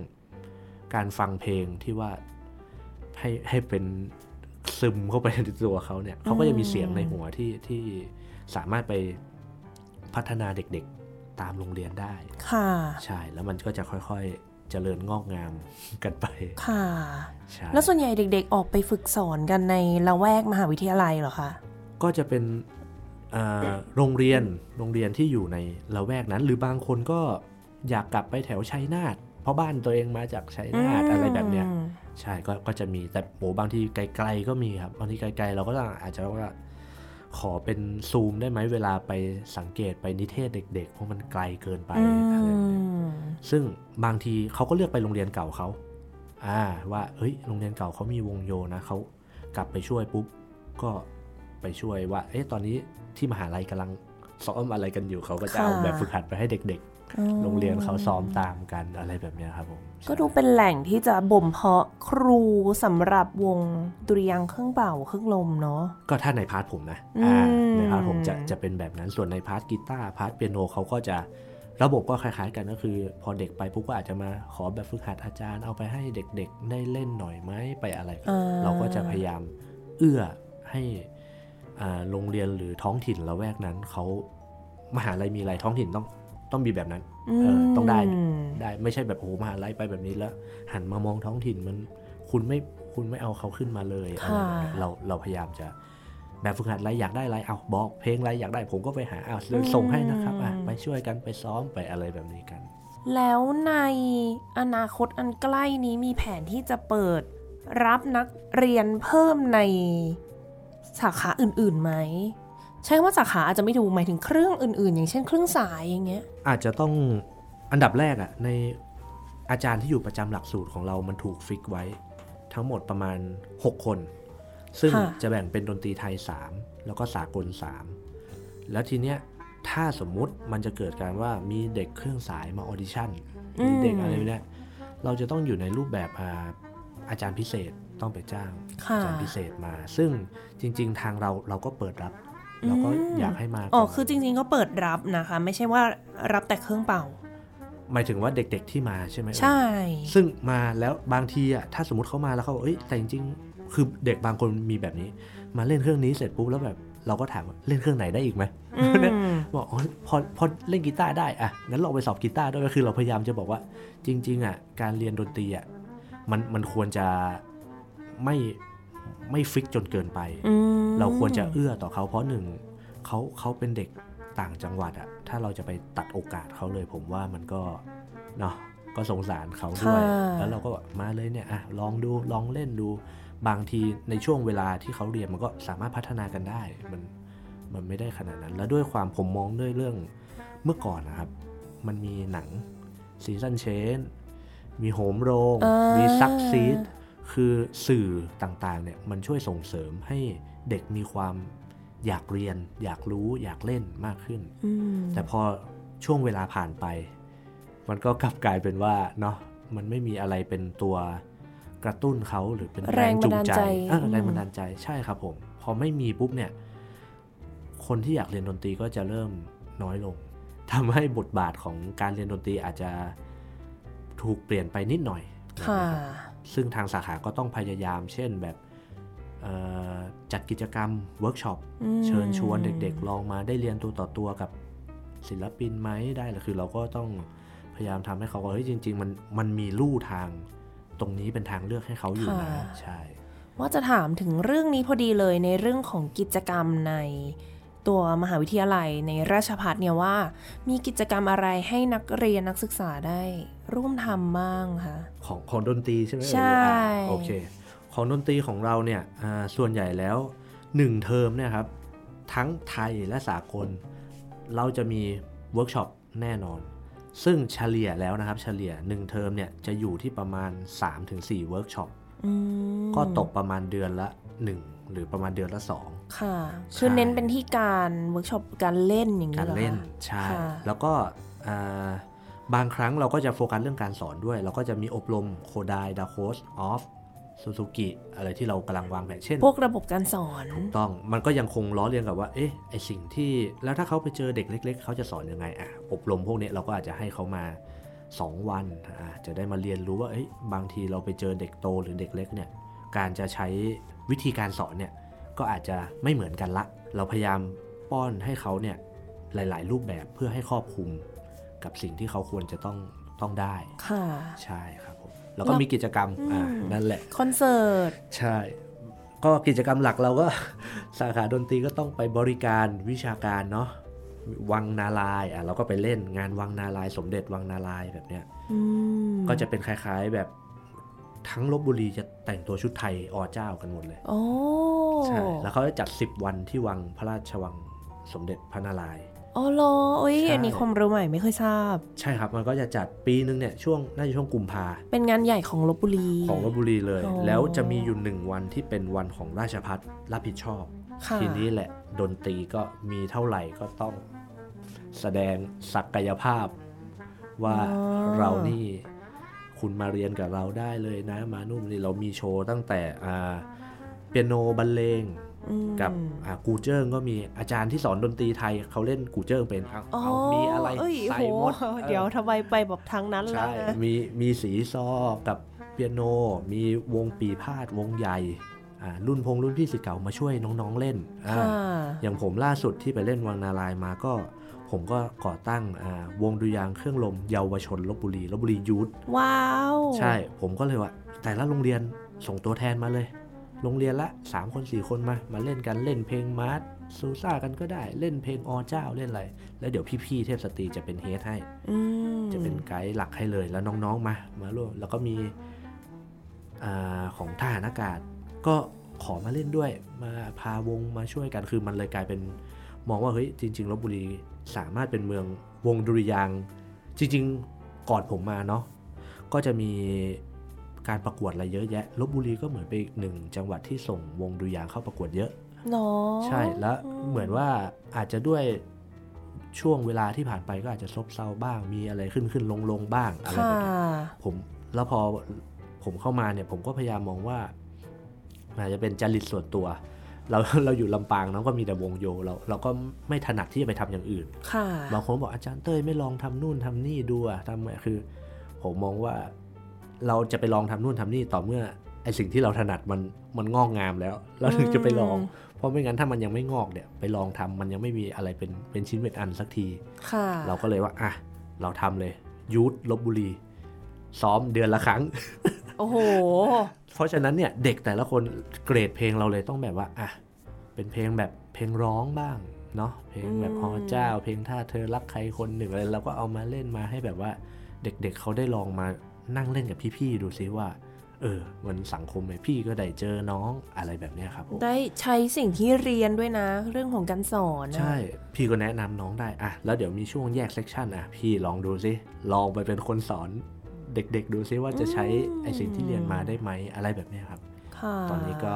A: การฟังเพลงที่ว่าให้ให้เป็นซึมเข้าไปในตัวเขาเนี่ยเขาก็จะมีเสียงในหัวที่ที่สามารถไปพัฒนาเด็กๆตามโรงเรียนได้
B: ค่ะ
A: ใช่ แล้วมันก็จะค่อยๆเจริญงอกงามกันไป
B: ค่ะ
A: ใช่
B: แล้วส่วนใหญ่เด็กๆออกไปฝึกสอนกันในละแวกมหาวิทยาลัยเหรอคะ
A: ก็จะเป็นอ่าโรงเรียนโรงเรียนที่อยู่ในละแวกนั้น หรือบางคนก็อยากกลับไปแถวชัยนาทเพราะบ้านตัวเองมาจากชัยนาทอะไรแบบเนี้ย
B: อืม
A: ใช่ก็ก็จะมีแต่โหบางทีไกล ๆ ก็มีครับบางทีไกล ๆ เราก็ต้องอาจจะว่าขอเป็นซูมได้ไหมเวลาไปสังเกตไปนิเทศเด็ก ๆ เพราะมันไกลเกินไป
B: อื
A: อะไรแบบเนี้ย
B: ม
A: ซึ่งบางทีเขาก็เลือกไปโรงเรียนเก่าเขาอ่าว่าเฮ้ยโรงเรียนเก่าเขามีวงโยนะเขากลับไปช่วยปุ๊บก็ ไปช่วยว่า เอ๊ะตอนนี้ที่มหาลัยกำลังซ้อมอะไรกันอยู่เขาก็จะเอาแบบฝึกหัดไปให้เด็ก
B: อืม
A: ๆโรงเรียนเขาซ้อมตามกันอะไรแบบเนี้ยครับผม
B: ก็ดูเป็นแหล่งที่จะบ่มเพาะครูสำหรับวงดุริยางค์เครื่องเป่าเครื่องลมเนาะ
A: ก็ถ้าใน part ผมนะ
B: อืม
A: อ่าใน part ผมจะจะเป็นแบบนั้นส่วนใน part กีตาร์ part เปียโนเขาก็จะระบบก็คล้ายๆกันก็คือ พอเด็กไปปุ๊บก็อาจจะมาขอแบบฝึกหัดอาจารย์เอาไปให้เด็กๆ ได้เล่นหน่อยไหมไปอะไร
B: อ่
A: เราก็จะพยายามเอื้อให้อ่า โรงเรียนหรือท้องถิ่นละแวกนั้นเขามหาลัยมีอะไรท้องถิ่นต้องต้องมีแบบนั้นเออต้องได้
B: ม
A: ได้ไม่ใช่แบบโอ้โหมหาลัยไปแบบนี้แล้ว หันมามองท้องถิ่นมันคุณไม่คุณไม่เอาเขาขึ้นมาเลยอะไรแบบเนี้ยเราเราพยายามจะแบบฝึกหัดอะไรอยากได้อะไรเอาบอกเพลงอะไรอยากได้ผมก็ไปหาเอาเลยส่งให้นะครับอะไปช่วยกันไปซ้อมไปอะไรแบบนี้กัน
B: แล้วในอนาคตอันใกล้นี้มีแผนที่จะเปิดรับนักเรียนเพิ่มใน สาขาอื่นๆไหมใช่ว่าสาขาอาจจะไม่ถูกหมายถึงเครื่องอื่นๆ อย่างเช่นเครื่องสายอย่างเงี้ย
A: อาจจะต้องอันดับแรกอะในอาจารย์ที่อยู่ประจำหลักสูตรของเรามันถูกฟิกไว้ ทั้งหมดประมาณ 6 คน ซึ่ง
B: ค่ะ
A: จะแบ่งเป็นดนตรีไทย 3 แล้วก็สากล 3 แล้วทีเนี้ยถ้าสมมุติมันจะเกิดการว่ามีเด็กเครื่องสายมาออดิชั่นมีเด็กอะไรเนี่ยเราจะต้องอยู่ในรูปแบบอาอาจารย์พิเศษต้องไปจ้าง
B: ค่ะ
A: อาจารย์พิเศษมา ซึ่ง จริง ๆ ทางเราเราก็เปิดรับ เราก็อยากให้มา
B: อ๋อ
A: ก่น
B: คือจริง ๆ ก็เปิดรับนะคะ ไม่ใช่ว่ารับแต่เครื่องเป่า
A: หมายถึงว่าเด็กๆที่มาใช่ไหมเอ่ย
B: ใช่
A: ซึ่งมาแล้วบางทีอะถ้าสมมติเขามาแล้วเขาบอกเอ้ยแต่จริงๆคือเด็กบางคนมีแบบนี้ มาเล่นเครื่องนี้เสร็จปุ๊บแล้วแบบเราก็ถามว่าเล่นเครื่องไหนได้อีกไหม
B: อืม
A: บอกอ๋อพอพอเล่นกีตาร์ได้อะงั้นลองไปสอบกีตาร์ด้วยก็คือเราพยายามจะบอกว่า จริง ๆอะการเรียนดนตรีอะมันมันควรจะไม่ ไม่ฟิกจนเกินไป
B: อืม
A: เราควรจะเอื้อต่อเขาเพราะหนึ่งเขาเขาเป็นเด็กต่างจังหวัดอะถ้าเราจะไปตัดโอกาสเขาเลย ผมว่ามันก็เนาะก็สงสารเขาด้วย
B: ค่ะ
A: แล้วเราก็แบบมาเลยเนี่ยอะลองดูลองเล่นดู บางทีในช่วงเวลาที่เขาเรียนมันก็สามารถพัฒนากันได้ มันมันไม่ได้ขนาดนั้น แล้วด้วยความผมมองด้วยเรื่องเมื่อก่อนนะครับ มันมีหนัง Seasons Change มีโหมโรง
B: อ่ามี
A: มี SuckSeed คือสื่อต่างๆเนี่ยมันช่วยส่งเสริมให้เด็กมีความอยากเรียน อยากรู้อยากเล่นมากขึ้น
B: อืม
A: แต่พอช่วงเวลาผ่านไป มันก็กลับกลายเป็นว่าเนาะมันไม่มีอะไรเป็นตัวกระตุ้นเขาหรือเป็นแรงจูงใจเออแรงบันดาลใจใช่ครับผม พอไม่มีปุ๊บเนี่ย คนที่อยากเรียนดนตรีก็จะเริ่มน้อยลงทำให้บทบาทของการเรียนดนตรีอาจจะถูกเปลี่ยนไปนิดหน่อย
B: ค่ะ
A: นะครับ ซึ่งทางสาขาก็ต้องพยายาม เช่นแบบเอ่อจัดกิจกรรมเวิร์กช็อป
B: อืม
A: เชิญชวนเด็กๆ ลองมาได้เรียนตัวต่อตัวกับศิลปินไหมได้หรือคือเราก็ต้องพยายามทำให้เขาว่าเฮ้ยจริง ๆ มันมันมีลู่ทางตรงนี้เป็นทางเลือกให้เขาอยู่นะ
B: ค่ะ
A: ใช่
B: ว่าจะถามถึงเรื่องนี้พอดีเลยในเรื่องของกิจกรรมใน ตัวมหาวิทยาลัยในราชพัฒเนี่ยว่า มีกิจกรรมอะไรให้นักเรียนนักศึกษาได้ ร่วมทำบ้างคะ
A: ของของดนตรีใช่ไหม
B: ใช่
A: เอ่ยอ่าโอเค ของดนตรีของเราเนี่ยอ่าส่วนใหญ่แล้วหนึ่งเทอมเนี่ยครับ ทั้งไทยและสากล เราจะมีเวิร์กช็อปแน่นอน ซึ่งเฉลี่ยแล้วนะครับเฉลี่ยหนึ่งเทอมเนี่ยจะอยู่ที่ประมาณ 3-4เวิร์กช็อป
B: อืม
A: ก็ตกประมาณเดือนละหนึ่ง หรือประมาณเดือนละสอง
B: ค่ะคือ
A: ใช่
B: เน้นเป็นที่การเวิร์กช็อปการเล่นอย่างนี้
A: การ
B: หรอคะ
A: เล่นใช่
B: ค่ะ
A: แล้วก็อ่าบางครั้งเราก็จะโฟกัสเรื่องการสอนด้วย เราก็จะมีอบรม Kodály Dalcroze Orffซูซูกิอะไรที่เรากำลังวางแผนเช่น
B: พวกระบบการสอน
A: ถูกต้องมันก็ยังคงล้อเลียนกับว่า เอ๊ะไอสิ่งที่แล้วถ้าเขาไปเจอเด็กเล็ก ๆ เขาจะสอนยังไงอะอบรมพวกเนี้ยเราก็อาจจะให้เขามา 2 วันอะจะได้มาเรียนรู้ว่าเอ้ยบางทีเราไปเจอเด็กโตหรือเด็กเล็กเนี่ยการจะใช้ วิธีการสอนเนี่ยก็อาจจะไม่เหมือนกันละ เราพยายามป้อนให้เขาเนี่ยหลาย ๆ รูปแบบเพื่อให้ครอบคลุมกับสิ่งที่เขาควรจะต้องต้องได้
B: ค่ะ
A: ใช่ครับผม แล้วก็มีกิจกรรม อ่า นั่นแหละ
B: คอนเสิร์ต
A: ใช่ ก็กิจกรรมหลักเราก็ สาขาดนตรีก็ต้องไปบริการวิชาการเนาะ วังนาลายอะเราก็ไปเล่นงานวังนาลาย สมเด็จวังนาลายแบบเนี้ย
B: อืม
A: ก็จะเป็นคล้าย ๆแบบ ทั้งลบบุรีจะแต่งตัวชุดไทยอเจ้ากันหมดเลย
B: โอ้
A: ใช่แล้วเขาจะจัด 10 วันที่วังพระราชวังสมเด็จพระนารายณ์
B: อ๋อเหรอโอ้ย
A: ใช่
B: อันนี้ความรู้ใหม่ไม่เคยทราบ
A: ใช่ครับมันก็จะจัดปีนึงเนี่ยช่วงน่าจะช่วงกุมภา
B: เป็นงานใหญ่ของลบบุรี
A: ของลบบุรีเลย
B: อ๋อ
A: แล้วจะมีอยู่หนึ่งวันที่เป็นวันของราชพัฒรับผิดชอบ
B: ค่ะ
A: ทีนี้แหละดนตรีก็มีเท่าไหร่ก็ต้องแสดงศักยภาพว่า
B: อ๋อ
A: เรานี่ คุณมาเรียนกับเราได้เลยนะ มานุ่มนี่เรามีโชว์ตั้งแต่อ่าเปียโนบรรเลง
B: อืม
A: กับอ่ากูเจิ้งก็มีอาจารย์ที่สอนดนตรีไทยเขาเล่นกูเจิ้งเป็นเอา
B: อ๋อ
A: เอามีอะไร
B: เอ้ย
A: ใส่
B: โห
A: หมดออ
B: เดี๋ยวทำไมไปแบบทางนั้นล่ะ
A: ใช่มีมีสีซอกับเปียโน มีวงปี่พาทย์วงใหญ่อ่ารุ่นพงรุ่นพี่ศิษย์เก่ามาช่วยน้องๆเล่นอ่า
B: ค่ะ
A: อย่างผมล่าสุดที่ไปเล่นวังนารายณ์มาก็ ผมก็ก่อตั้งอ่าวงดุริยางค์เครื่องลมเยาวชนลพบุรี Lopburi Youth
B: ว้าว
A: ใช่ ผมก็เลยว่า แต่ละโรงเรียนส่งตัวแทนมาเลย โรงเรียนละ 3 คน 4 คนมา มาเล่นกันเล่นเพลงมาร์ช Sousa กันก็ได้เล่นเพลงอเจ้าเล่นอะไร แล้วเดี๋ยวพี่ๆเทพสตรีจะเป็น head ให้
B: อืม
A: จะเป็นไกด์หลักให้เลยแล้วน้องๆมามาร่วมแล้วก็มีอาของทหารอากาศ ก็ขอมาเล่นด้วยมาพาวงมาช่วยกันคือมันเลยกลายเป็นมองว่าเฮ้ยจริงๆลพบุรี สามารถเป็นเมืองวงดุริยางค์จริงๆก่อนผมมาเนาะก็จะมีการประกวดอะไรเยอะแยะลบบุรีก็เหมือนเป็นอีกหนึ่งจังหวัดที่ส่งวงดุริยางค์เข้าประกวดเยอะ
B: เนาะ
A: ใช่แล้วเหมือนว่าอาจจะด้วยช่วงเวลาที่ผ่านไปก็อาจจะซบเซาบ้าง มีอะไรขึ้นขึ้นลงลงบ้างอะไร
B: ค่ะ
A: แบบนี้ผมแล้วพอผมเข้ามาเนี่ยผมก็พยายามมองว่าอาจจะเป็นจริตส่วนตัว เราเราอยู่ลำปางเนาะก็มีแต่วงโยเราเราก็ไม่ถนัดที่จะไปทำอย่างอื่น
B: ค่ะ
A: บางคนบอกอาจารย์เต้ยไม่ลองทำนู่นทำนี่ดูอะทำไมคือ ผมมองว่าเราจะไปลองทำนู่นทำนี่ต่อเมื่อไอสิ่งที่เราถนัดมันมันงอกงามแล้ว เราถึงจะไปลอง
B: อืม
A: เพราะไม่งั้นถ้ามันยังไม่งอกเนี่ยไปลองทำมันยังไม่มีอะไรเป็นเป็นชิ้นเป็นอันสักที
B: ค่ะ
A: เราก็เลยว่าอะเราทำเลยยูทลบบุรี ซ้อมเดือนละครั้ง
B: โอ้โห
A: เพราะฉะนั้นเนี่ยเด็กแต่ละคนเกรดเพลงเราเลยต้องแบบว่าอะเป็นเพลงแบบเพลงร้องบ้างเนาะเพลงแบบ
B: อืม
A: อ๋อเจ้า เพลงถ้าเธอรักใครคนหนึ่งอะไรเราก็เอามาเล่นมาให้แบบว่าเด็กๆเขาได้ลองมานั่งเล่นกับพี่ๆดูซิว่า เออมันสังคมเนี่ยพี่ก็ได้เจอน้องอะไรแบบเนี้ยครับผม
B: ได้ใช้สิ่งที่เรียนด้วยนะ เรื่องของการสอนนะ
A: ใช่ พี่ก็แนะนำน้องได้อะแล้วเดี๋ยวมีช่วงแยกเซกชันอะพี่ลองดูซิลองไปเป็นคนสอน เด็กๆ ดูซิว่าจะใช้ไอสิ่งที่เรียนมาได้ไหมอะไรแบบเนี้ยครับ
B: ค่ะ
A: ตอนนี้ก็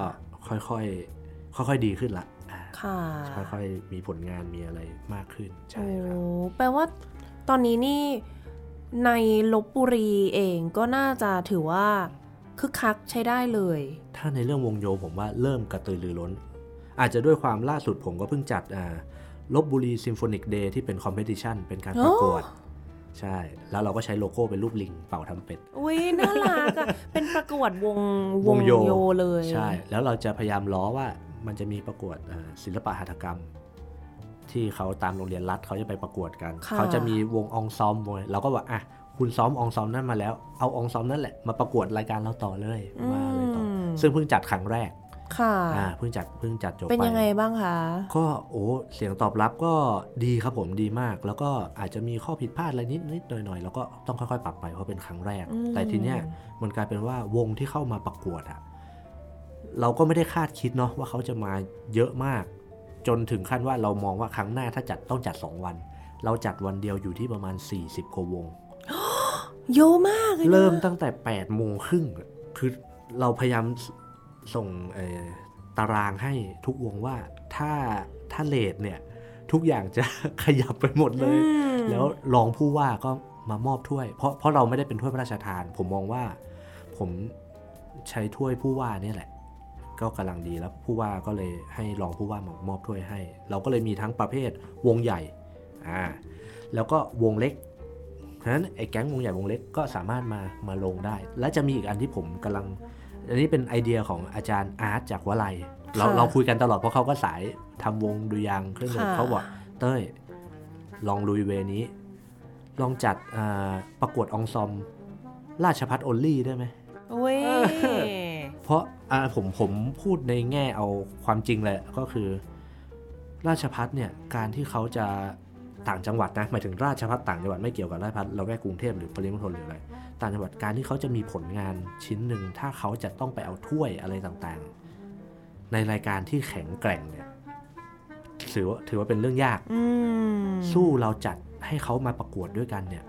A: ค่อยๆ ค่อยๆ ดีขึ้นละอ่า
B: ค่ะ
A: ค่อยๆ มีผลงานมีอะไรมากขึ้น ใช่
B: โอ้
A: ครับ
B: แปลว่าตอนนี้นี่ในลพบุรีเองก็น่าจะถือว่าคึกคักใช้ได้เลย
A: ถ้าในเรื่องวงโยผมว่าเริ่มกระตือรือร้น อาจจะด้วยความล่าสุดผมก็เพิ่งจัดอ่าลพบุรี Symphonic Day ที่เป็น competition เป็นการประกวด ใช่ แล้วเราก็ใช้โลโก้เป็นรูปลิงเป่าทำเป็ด
B: อุ้ยน่ารักอะเป็นประกวดวง
A: วงโย
B: เลย
A: ใช่ แล้วเราจะพยายามล้อว่ามันจะมีประกวดอ่าศิลปะหัตถกรรม ที่เขาตามโรงเรียนรัฐเขาจะไปประกวดกัน
B: ค่ะ
A: เขาจะมีวงอองซอมวงเราก็บอกอะคุณซ้อมอองซอมนั่นมาแล้ว เอาอองซอมนั่นแหละมาประกวดรายการเราต่อเลยมาเลยต่ออ
B: ม
A: ซึ่งเพิ่งจัดครั้งแรก
B: ค่ะ
A: อ่าเพิ่งจัดเพิ่งจัดจบ
B: เป็น
A: ไป
B: ยังไงบ้างคะ
A: ก็โอ้เสียงตอบรับก็ดีครับผมดีมาก แล้วก็อาจจะมีข้อผิดพลาดอะไรนิดนิดหน่อยหน่อยๆแล้วก็ต้องค่อยๆ ปรับไปเพราะเป็นครั้งแรก
B: อืม
A: แต่ทีเนี้ยมันกลายเป็นว่าวงที่เข้ามาประกวดอะเราก็ไม่ได้คาดคิดเนาะว่าเขาจะมาเยอะมาก จนถึงขั้นว่าเรามองว่าครั้งหน้าถ้าจัดต้องจัด 2 วัน เราจัดวันเดียวอยู่ที่ประมาณ 40กว่าวง
B: เยอะมากเลยนะ
A: เริ่มตั้งแต่8โมงครึ่งคือเราพยายาม สส่งเอ่อตารางให้ทุกวงว่าถ้าถ้าเลทเนี่ยทุกอย่างจะขยับไปหมดเลย
B: อืม
A: แล้วรองผู้ว่าก็มามอบถ้วย เพราะเพราะเราไม่ได้เป็นถ้วยพระราชทาน ผมมองว่าผมใช้ถ้วยผู้ว่าเนี่ยแหละ ก็กำลังดีแล้วผู้ว่าก็เลยให้รองผู้ว่ามามอบถ้วยให้ เราก็เลยมีทั้งประเภทวงใหญ่อ่าแล้วก็วงเล็กเพราะฉะนั้นไอ้แก๊งวงใหญ่วงเล็กก็สามารถมามาลงได้ และจะมีอีกอันที่ผมกำลัง อันนี้เป็นไอเดียของอาจารย์อาร์ตจากวลัยเรา
B: ค่ะ
A: เราคุยกันตลอดเพราะเขาก็สายทำวงดุริยางค์เครื่องดนตรี
B: ค่ะ
A: เขาบอกเต้ย ลองลุย way นี้ ลองจัดอ่าประกวด ensemble ราชภัฏ only ได้ไหม
B: โอ้ย
A: เพราะอ่าผมผมพูดในแง่เอาความจริงเลยก็คือ ราชภัฏเนี่ยการที่เขาจะ ต่างจังหวัดนะหมายถึงราชพัฒต่างจังหวัดไม่เกี่ยวกับราชพัฒเราแค่กรุงเทพหรือปริมณฑลหรืออะไรต่างจังหวัดการที่เขาจะมีผลงานชิ้นหนึ่งถ้าเขาจะต้องไปเอาถ้วยอะไรต่างๆ ในรายการที่แข็งแกร่งเนี่ยถือว่าถือว่าเป็นเรื่องยาก
B: อืม
A: สู้เราจัดให้เขามาประกวดด้วยกันเนี่ย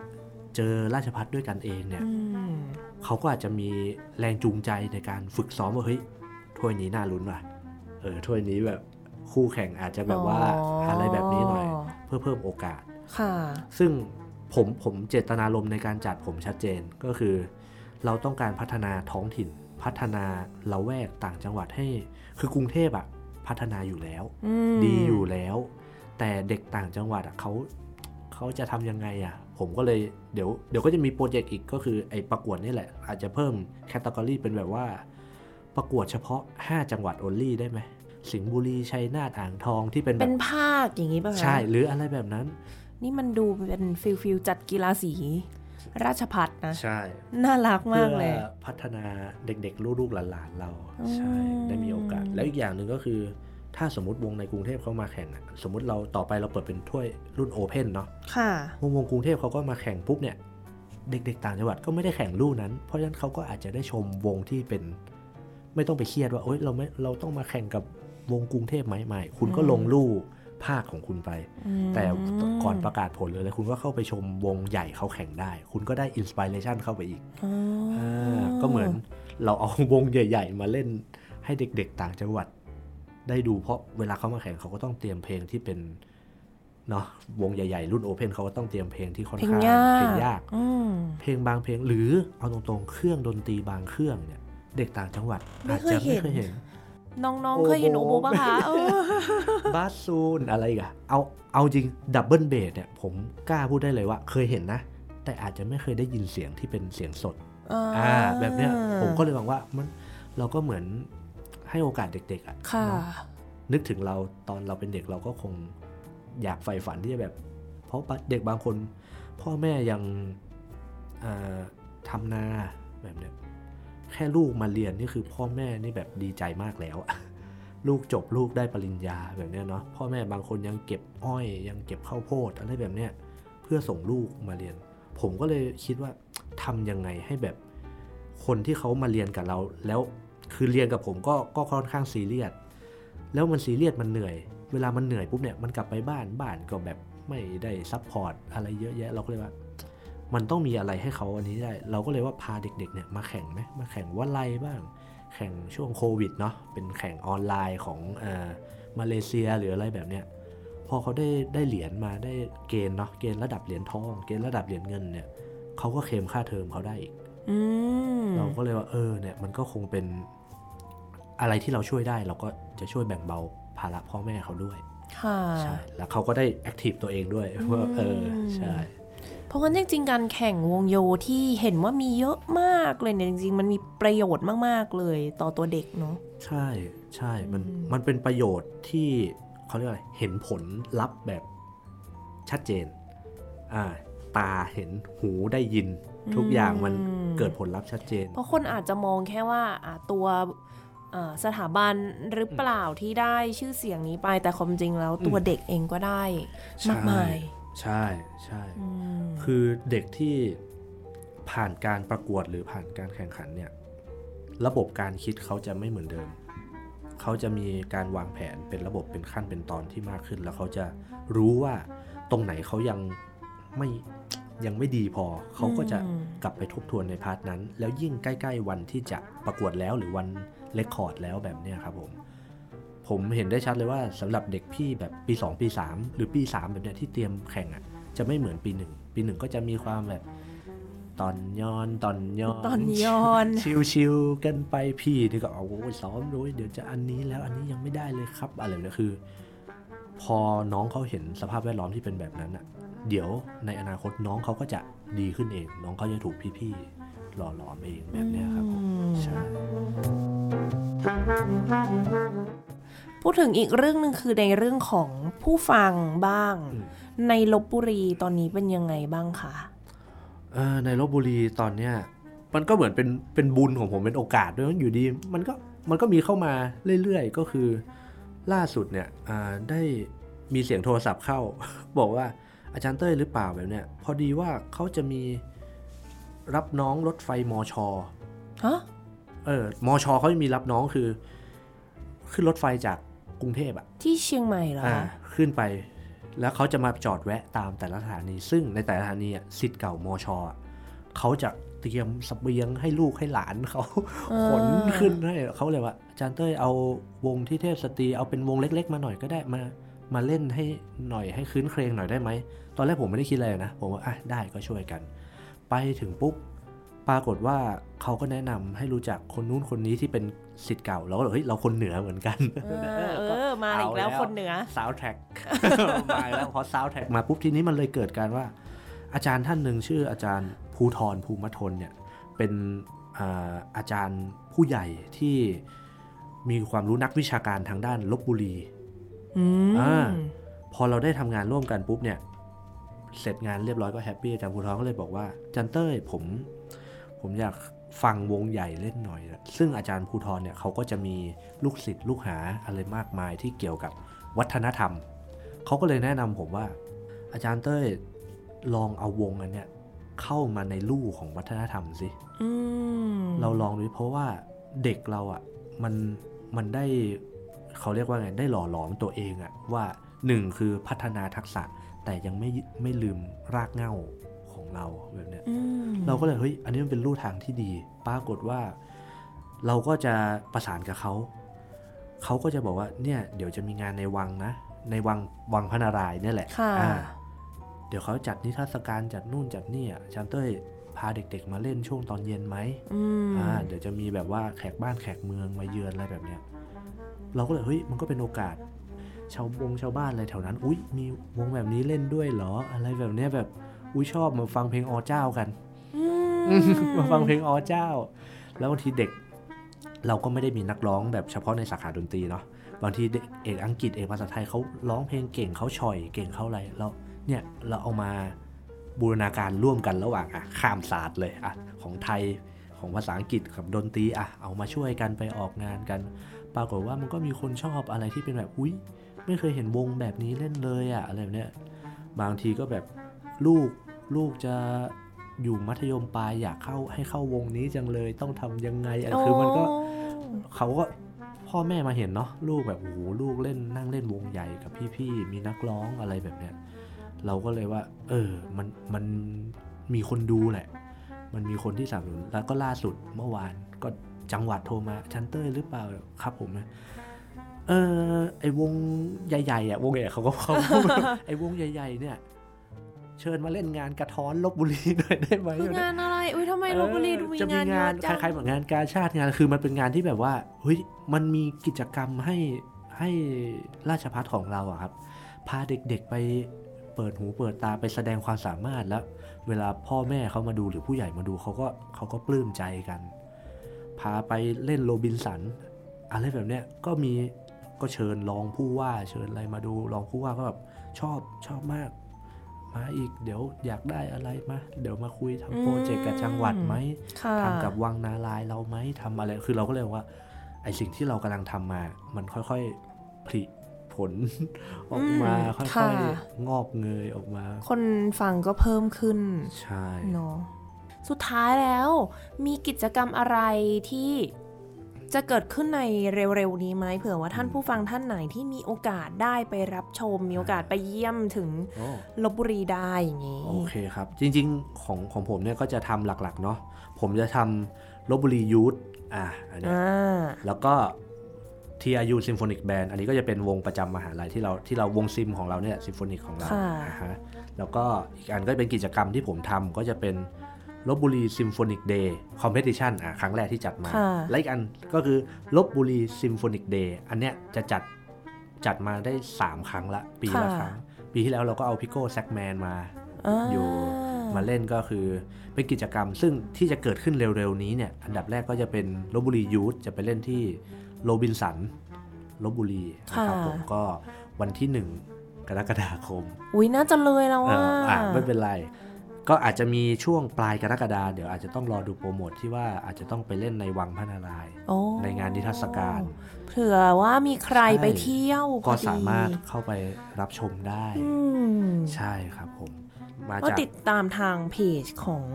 A: เจอราชพัฒด้วยกันเองเนี่ย
B: อืม
A: เขาก็อาจจะมีแรงจูงใจในการฝึกซ้อมว่าเฮ้ยถ้วยนี้น่าลุ้นว่ะเออถ้วยนี้แบบคู่แข่งอาจจะแบบว่าอะไรแบบนี้หน่อยเพื่อเพิ่มโอกาส
B: ค่ะ
A: ซึ่งผมผมเจตนารมณ์ในการจัดผมชัดเจนก็คือ เราต้องการพัฒนาท้องถิ่น พัฒนาละแวกต่างจังหวัดให้ คือกรุงเทพอะพัฒนาอยู่แล้ว
B: อืม
A: ดีอยู่แล้ว แต่เด็กต่างจังหวัดอะเขาเขาจะทำยังไงอะผมก็เลยเดี๋ยวเดี๋ยวก็จะมีโปรเจกต์อีกก็คือไอ้ประกวดนี่แหละ อาจจะเพิ่มcategory เป็นแบบว่า ประกวดเฉพาะ 5 จังหวัด only ได้ไหม สิงห์บุรีชัยนาทอ่างทองที่เป็นแบบ
B: เป็นภาคอย่างนี้ป่ะคะ
A: ใช่ หรืออะไรแบบนั้น
B: นี่มันดูเป็น feel feel จัดกีฬาสี ราชภัฏนะ
A: ใช่
B: น่ารักมากเลยเพื่
A: อพัฒนาเด็กๆ ลูกๆหลานๆเรา
B: อืม
A: ใช่ ได้มีโอกาส แล้วอีกอย่างหนึ่งก็คือ ถ้าสมมติวงในกรุงเทพเขามาแข่งอะสมมติเราต่อไปเราเปิดเป็นถ้วยรุ่น open เนาะ
B: ค่ะ
A: วงวงกรุงเทพเขาก็มาแข่งปุ๊บเนี่ยเด็กๆต่างจังหวัดก็ไม่ได้แข่งลู่นั้น เพราะฉะนั้นเขาก็อาจจะได้ชมวงที่เป็น ไม่ต้องไปเครียดว่าโอ๊ยเราไม่เราต้องมาแข่งกับ วงกรุงเทพไหมไม่คุณก็ลงลู่ภาคของคุณไป แต่ก่อนประกาศผลเลยเลย คุณก็เข้าไปชมวงใหญ่เขาแข่งได้ คุณก็ได้ inspiration เข้าไปอีก
B: อ๋ออา
A: ก็เหมือนเราเอาวงใหญ่ ๆ มาเล่นให้เด็ก ๆ ต่างจังหวัด ได้ดูเพราะเวลาเขามาแข่งเขาก็ต้องเตรียมเพลงที่เป็นเนาะวงใหญ่ ๆ รุ่น open เขาก็ต้องเตรียมเพลงที่ค่อน
B: เพลง
A: ข้าง
B: ยาก
A: เพลงยาก
B: อืม
A: เพลงบางเพลงหรือเอาตรงๆเครื่องดนตรีบางเครื่องเนี่ย เด็กต่างจังหวัด
B: ไม่
A: อาจ
B: เคย
A: จะไม่
B: เห็น
A: เคยเห็น
B: น้อง
A: โอ้
B: ๆ
A: โห
B: เคยเห็นโอโบปะคะเออบา
A: สซูนอะไรอีกอะเอาเอาจริงดับเบิลเบสเนี่ยผมกล้าพูดได้เลยว่า เคยเห็นนะ แต่อาจจะไม่เคยได้ยินเสียงที่เป็นเสียงสดอ่าแบบเนี้ยผมก็เลยมองว่ามันเราก็เหมือนให้โอกาสเด็กๆอะ
B: ค่ะ
A: เนาะนึกถึงเราตอนเราเป็นเด็กเราก็คงอยากใฝ่ฝันที่จะแบบ เพราะเด็กบางคน พ่อแม่ยังเอ่อทำนาแบบเนี้ย แค่ลูกมาเรียนนี่คือพ่อแม่นี่แบบดีใจมากแล้ว ลูกจบลูกได้ปริญญาแบบเนี้ยเนาะพ่อแม่บางคนยังเก็บอ้อยยังเก็บข้าวโพดอะไรแบบเนี้ยเพื่อส่งลูกมาเรียน ผมก็เลยคิดว่าทำยังไงให้แบบคนที่เขามาเรียนกับเรา แล้วคือเรียนกับผมก็ก็ค่อนข้างซีเรียสแล้วมันซีเรียสมันเหนื่อย เวลามันเหนื่อยปุ๊บเนี่ยมันกลับไปบ้านบ้านก็แบบไม่ได้ support อะไรเยอะแยะเราก็เลยว่า มันต้องมีอะไรให้เขาอันนี้ได้ เราก็เลยว่าพาเด็กๆเนี่ยมาแข่งไหมมาแข่งวไลยบ้าง แข่งช่วงโควิดเนาะเป็นแข่งออนไลน์ของเออมาเลเซียหรืออะไรแบบเนี้ยพอเขาได้ได้เหรียญมาได้เกณฑ์เนาะเกณฑ์ระดับเหรียญทอง เกณฑ์ระดับเหรียญเงินเนี่ยเขาก็เคลมค่าเทอมเขาได้อีก
B: อืม
A: เราก็เลยว่าเออเนี่ยมันก็คงเป็นอะไรที่เราช่วยได้เราก็จะช่วยแบ่งเบาภาระพ่อแม่เขาด้วย
B: ค่ะ
A: ใช่แล้วเขาก็ได้แอคทีฟตัวเองด้วยว่าเออใช่
B: เพ ราะงั้นจริงๆ การแข่งวงโยที่เห็นว่ามีเยอะมากเลยเนี่ยจริงๆ มันมีประโยชน์มากๆเลยต่อตัวเด็กเนาะ
A: ใช่ใช่มันมันเป็นประโยชน์ที่เขาเรียกอะไรเห็นผลลัพธ์แบบชัดเจนอ่าตาเห็นหูได้ยิน ทุกอย่างมันเกิดผลลัพธ์ชัดเจน
B: เพราะคนอาจจะมองแค่ว่าอะตัวเอ่อสถาบันหรือเปล่าที่ได้ชื่อเสียงนี้ไปแต่ความจริงแล้วตัวเด็กเองก็ได้มากมาย
A: ใช่ใช่
B: อืม
A: คือเด็กที่ผ่านการประกวดหรือผ่านการแข่งขันเนี่ย ระบบการคิดเขาจะไม่เหมือนเดิม เขาจะมีการวางแผนเป็นระบบเป็นขั้นเป็นตอนที่มากขึ้น แล้วเขาจะรู้ว่าตรงไหนเขายังไม่ยังไม่ดีพอ เขาก็จะกลับไปทบทวนใน part นั้น แล้วยิ่งใกล้ ๆ วันที่จะประกวดแล้วหรือวัน record แล้วแบบเนี้ยครับผม ผมเห็นได้ชัดเลยว่าสำหรับเด็กพี่แบบปี 2 ปี 3 หรือปี 3 แบบเนี้ยที่เตรียมแข่งอะ่ะจะไม่เหมือนปีหนึ่งปีหนึ่งก็จะมีความแบบตอนย้อนตอนย้อน
B: ตอนย้อน
A: ชิวๆกันไปพี่นี่ก็เอาโอ้ยซ้อมด้วยเดี๋ยวจะอันนี้แล้วอันนี้ยังไม่ได้เลยครับอะไรแบบนี้คือ พอน้องเขาเห็นสภาพแวดล้อมที่เป็นแบบนั้นอะเดี๋ยวในอนาคตน้องเขาก็จะดีขึ้นเอง น้องเขาจะถูกพี่ๆหล่อหลอมเองแบบเนี้ยครับผมใช่
B: พูดถึงอีกเรื่องหนึ่งคือในเรื่องของผู้ฟังบ้าง
A: อืม
B: ในลบบุรีตอนนี้เป็นยังไงบ้างคะ
A: เอ่อในลบบุรีตอนเนี้ยมันก็เหมือนเป็นเป็นบุญของผมเป็นโอกาสด้วยอยู่ดีมันก็มันก็มีเข้ามาเรื่อยๆ ก็คือล่าสุดเนี่ยอ่าได้มีเสียงโทรศัพท์เข้า บอกว่าอาจารย์เต้ยหรือเปล่าแบบเนี้ยพอดีว่าเขาจะมีรับน้องรถไฟมอชอ
B: ฮะ
A: เออมอชอเขาจะมีรับน้องคือ ขึ้นรถไฟจาก กรุงเทพอะ
B: ที่เชียงใหม่เหรอ
A: อ่า
B: คะ
A: ขึ้นไป แล้วเขาจะมาจอดแวะตามแต่ละสถานี ซึ่งในแต่ละสถานีอะสิทธิ์เก่ามอชอะเขาจะเตรียมเสเบียงให้ลูกให้หลานเขา ขนขึ้นให้เขาเลยว่าอาจารย์เต้ยเอาวงที่เทพสตรีเอาเป็นวงเล็ก ๆ มาหน่อยก็ได้มา มาเล่นให้หน่อยให้คืนเครงหน่อยได้ไหม ตอนแรกผมไม่ได้คิดอะไรนะ ผมว่าอะได้ก็ช่วยกัน ไปถึงปุ๊บ ปรากฏว่าเขาก็แนะนำให้รู้จักคนนู้นคนนี้ที่เป็นสิทธิ์เก่าเราก็เลยเฮ้ยเราคนเหนือเหมือนกัน
B: เออเออมาอีกแล้วคนเหนือ
A: ซาวแท็กมาแล้วพอซาวแท็กมาปุ๊บทีนี้มันเลยเกิดการว่า อาจารย์ท่านหนึ่งชื่ออาจารย์ภูทรภูมิทนเนี่ยเป็นอ่าอาจารย์ผู้ใหญ่ที่มีความรู้นักวิชาการทางด้านลบบุรี
B: อืม
A: อ่าพอเราได้ทำงานร่วมกันปุ๊บเนี่ย เสร็จงานเรียบร้อยก็แฮปปี้อาจารย์ภูทรก็เลยบอกว่าอาจันเต้ยผม ผมอยากฟังวงใหญ่เล่นหน่อยอะซึ่งอาจารย์ภูทรเนี่ยเขาก็จะมีลูกศิษย์ลูกหาอะไรมากมายที่เกี่ยวกับวัฒนธรรม เขาก็เลยแนะนำผมว่า อาจารย์เต้ยลองเอาวงอันเนี้ยเข้ามาในลู่ของวัฒนธรรมสิ
B: อืม
A: เราลองดูเพราะว่าเด็กเราอะ่ะมันมันได้เขาเรียกว่าไงได้หล่อหลอมตัวเองอะ่ะว่าหนึ่งคือพัฒนาทักษะแต่ยังไม่ไม่ลืมรากเหง้าของ เราแบบเนี้ย
B: อืม
A: เราก็เลยเฮ้ยอันนี้มันเป็นลู่ทางที่ดี ปรากฏว่า เราก็จะประสานกับเขาเขาก็จะบอกว่าเนี่ย เดี๋ยวจะมีงานในวังนะ ในวังวังพระนารายณ์เนี่ยแหละ
B: ค่ะ
A: อ่าเดี๋ยวเขาจัดนิทรรศการจัดนู่นจัดนี่อะอาจารย์เต้ยพาเด็ก ๆ มาเล่นช่วงตอนเย็นไหม
B: อืม
A: อ่าเดี๋ยวจะมีแบบว่าแขกบ้านแขกเมืองมาเยือนอะไรแบบเนี้ยเราก็เลยเฮ้ยมันก็เป็นโอกาสชาวบงชาวบ้านอะไรแถวนั้น อุ้ยมีวงแบบนี้เล่นด้วยเหรอ อะไรแบบเนี้ยแบบ อุ้ยชอบมาฟังเพลงอเจ้ากัน
B: อืม
A: มาฟังเพลงอเจ้า แล้วบางทีเด็ก เราก็ไม่ได้มีนักร้องแบบเฉพาะในสาขาดนตรีเนาะบางทีเด็กเอกอังกฤษเอกภาษาไทยเขาร้องเพลงเก่งเขาฉ่อยเก่งเขาอะไรแล้วเนี่ยเราเอามาบูรณาการร่วมกันระหว่างอะข้ามศาสตร์เลยอะของไทยของภาษาอังกฤษกับดนตรีอะเอามาช่วยกันไปออกงานกัน ปรากฏว่ามันก็มีคนชอบอะไรที่เป็นแบบอุ้ยไม่เคยเห็นวงแบบนี้เล่นเลยอะอะไรแบบเนี้ยบางทีก็แบบ ลูกลูกจะอยู่มัธยมปลายอยากเข้าให้เข้าวงนี้จังเลยต้องทำยังไงอะคือมันก็เขาก็พ่อแม่มาเห็นเนาะลูกแบบโอ้โหลูกเล่นนั่งเล่นวงใหญ่กับพี่ๆมีนักร้องอะไรแบบเนี้ยเราก็เลยว่า เออมันมันมีคนดูแหละ มันมีคนที่สนับสนุนแล้วก็ล่าสุดเมื่อวานก็จังหวัดโทรมาชันเตอร์หรือเปล่าครับผมนะเออไอวงใหญ่ๆอะวงใหญ่เขาก็เขาพูดไอวงใหญ่ ๆ เนี่ย เชิญมาเล่นงานกระท้อนลบบุรีหน่อยได้ไหม
B: คืองานอะไรอุ้ยทำไมลบบุรีดูมี
A: จะมี
B: งานเย
A: งาน
B: อะ
A: ค
B: จัง
A: ล้ายๆเหมือนงานกาชาติงานคือมันเป็นงานที่แบบว่าเฮ้ยมันมีกิจกรรมให้ให้ราชพัฒของเราอะครับ พาเด็กๆไปเปิดหูเปิดตาไปแสดงความสามารถแล้ว เวลาพ่อแม่เขามาดูหรือผู้ใหญ่มาดูเขาก็เขาก็ปลื้มใจกัน พาไปเล่นโรบินสันอะไรแบบเนี้ยก็มีก็เชิญรองผู้ว่าเชิญอะไรมาดูรองผู้ว่าก็แบบชอบชอบมาก มาอีกเดี๋ยวอยากได้อะไรมาเดี๋ยวมาคุยทำโปรเจกต์กับจังหวัดไหม
B: ค่ะ
A: ทำกับวังนาลายณ์เราไหมทำอะไรคือเราก็เลยว่าไอสิ่งที่เรากำลังทำมา มันค่อยๆผลิผลออกมา
B: อืม
A: ค่
B: ค่ะ
A: อยๆงอกเงยออกมา
B: คนฟังก็เพิ่มขึ้น
A: ใช่
B: เนาะสุดท้ายแล้วมีกิจกรรมอะไรที่ จะเกิดขึ้นในเร็วๆนี้ไหมเผื่อว่าท่านผู้ฟังท่านไหนที่มีโอกาสได้ไปรับชม มีโอกาสไปเยี่ยมถึง
A: โอ้
B: ลบบุรีได้อย่างนี้
A: โอเคครับ จริงๆของของผมเนี่ยก็จะทำหลักๆเนาะผมจะทำลบบุรียูทอะอันเนี้ย
B: อ่า
A: แล้วก็ TRU Symphonic Band อันนี้ก็จะเป็นวงประจำมหาลัยที่เราที่เราวงซิมของเราเนี่ย Symphonic ของเรา
B: ค่ะ
A: นะฮะแล้วก็อีกอันก็เป็นกิจกรรมที่ผมทำก็จะเป็น ลพบุรี Symphonic Day competition อะครั้งแรกที่จัดมา
B: ค่ะ
A: และอีกอันก็คือลพบุรี Symphonic Day อันเนี้ยจะจัดจัดมาได้ 3 ครั้งละ ปีละครั้ง ปีที่แล้วเราก็เอาพิโก้แซกแมนมาาอยู่มาเล่นก็คือเป็นกิจกรรม ซึ่งที่จะเกิดขึ้นเร็วๆนี้เนี่ยอันดับแรกก็จะเป็นลบบุรียูทจะไปเล่นที่โรบินสันลบบุรีนะครับ
B: ค่ะ
A: ผมก็วันที่ 1 กรกฎาคม
B: อุ้ยน่าจะเลยแล้ว
A: เอ่
B: ว่า
A: ออะไม่เป็นไร ก็อาจจะมีช่วงปลายกรกฎาเดี๋ยวอาจจะต้องรอดูโปรโมทที่ว่าอาจจะต้องไปเล่นในวังพระนารายณ์
B: โอ้
A: ในงานนิทรรศการ
B: เผื่อว่ามีใคร
A: ใช่
B: ไปเที่ยว
A: ก็
B: พอดี
A: สามารถเข้าไปรับชมได้
B: อืม
A: ใช่ครับผมมา
B: ก็
A: จาก
B: ติดตามทางเพจของ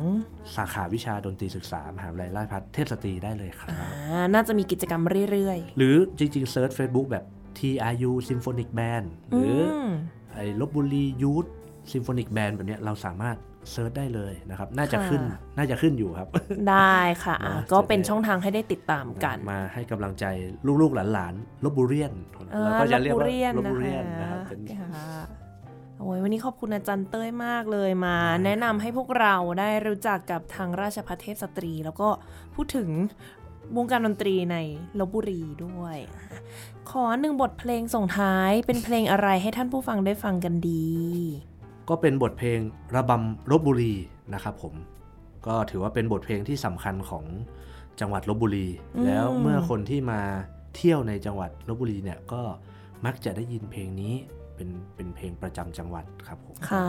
A: สาขาวิชาดนตรีศึกษามหาวิทยาลัยราชภัฏเทพสตรีได้เลยครับ
B: อ่าน่าจะมีกิจกรรมเรื่อย
A: หรือจริงๆเซิร์ช Facebook แบบ TRU Symphonic Band
B: ๆ
A: หรืออ
B: ม
A: ไอ้ลพบุรี Youth Symphonic Band แบบเนี้ยเราสามารถ search ได้เลยนะครับ น่าจะ
B: ค่ะ
A: ขึ้นน่าจะขึ้นอยู่ครับ
B: ได้ค่ะอะ
A: นะ
B: ก็เป็น
A: จะได้
B: ช่องทางให้ได้ติดตามกัน
A: มาให้กำลังใจลูกๆหลานๆลพบุเรียน
B: เออ
A: เราก็จะเรียกว่า
B: ล
A: ล
B: บบบุ
A: บุ
B: เรี
A: เรี
B: ย
A: ย
B: น
A: น
B: นะ
A: นะครับเป็น
B: ค่ะโอ้ยวันนี้ขอบคุณอาจารย์เต้ยมากเลยมา
A: ได้
B: แนะนำให้พวกเราได้รู้จักกับทางราชภัฏเทพสตรี แล้วก็พูดถึงวงการดนตรีในลบบุรีด้วย ขอหนึ่งบทเพลงส่งท้ายเป็นเพลงอะไรให้ท่านผู้ฟังได้ฟังกันดี
A: ก็เป็นบทเพลงระบำลบบุรีนะครับผมก็ถือว่าเป็นบทเพลงที่สำคัญของจังหวัดลบบุรี
B: อืม
A: แล้วเมื่อคนที่มาเที่ยวในจังหวัดลบบุรีเนี่ยก็มักจะได้ยินเพลงนี้เป็นเป็นเพลงประจำจังหวัดครับผม
B: ค่ะ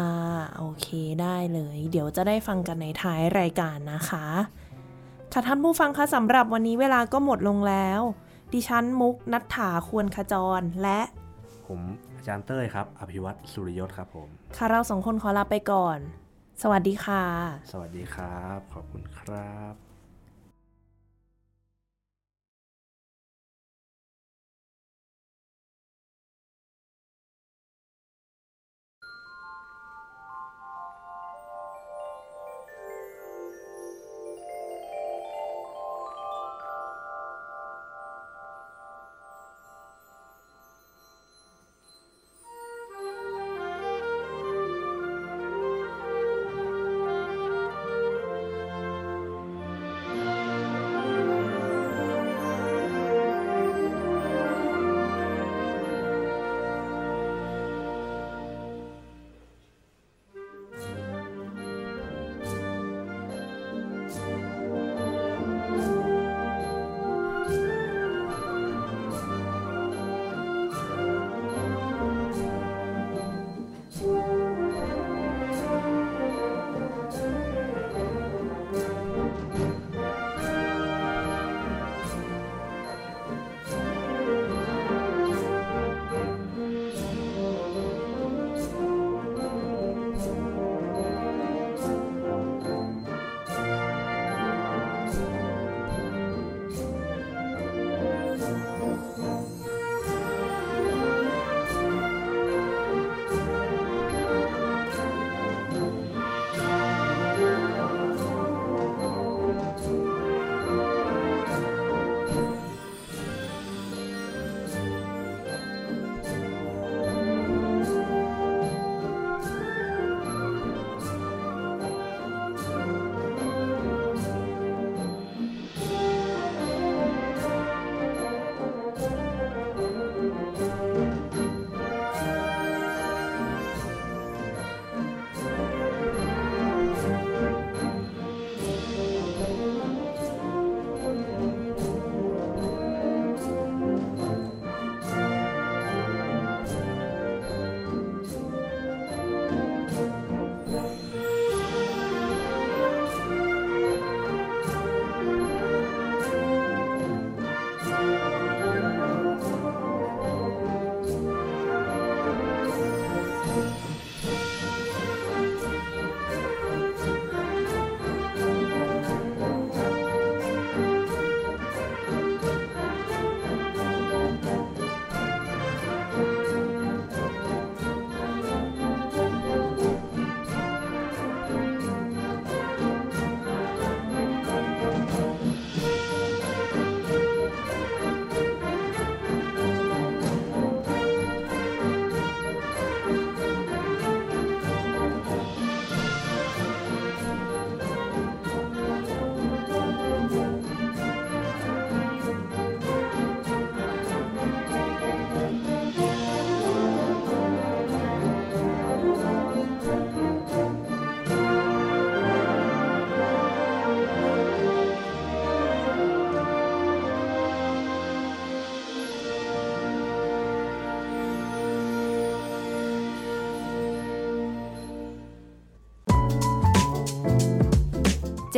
B: โอเคได้เลย เดี๋ยวจะได้ฟังกันในท้ายรายการนะคะ ค่ะท่านผู้ฟังคะสำหรับวันนี้เวลาก็หมดลงแล้ว ดิฉันมุกนัทถาควรขจรและ
A: ผม อาจารย์เต้ยครับ อภิวัตสุริยศครับผม
B: ค่ะเราสองคนขอลาไปก่อน สวัสดีค่ะ
A: สวัสดีครับ ขอบคุณครับ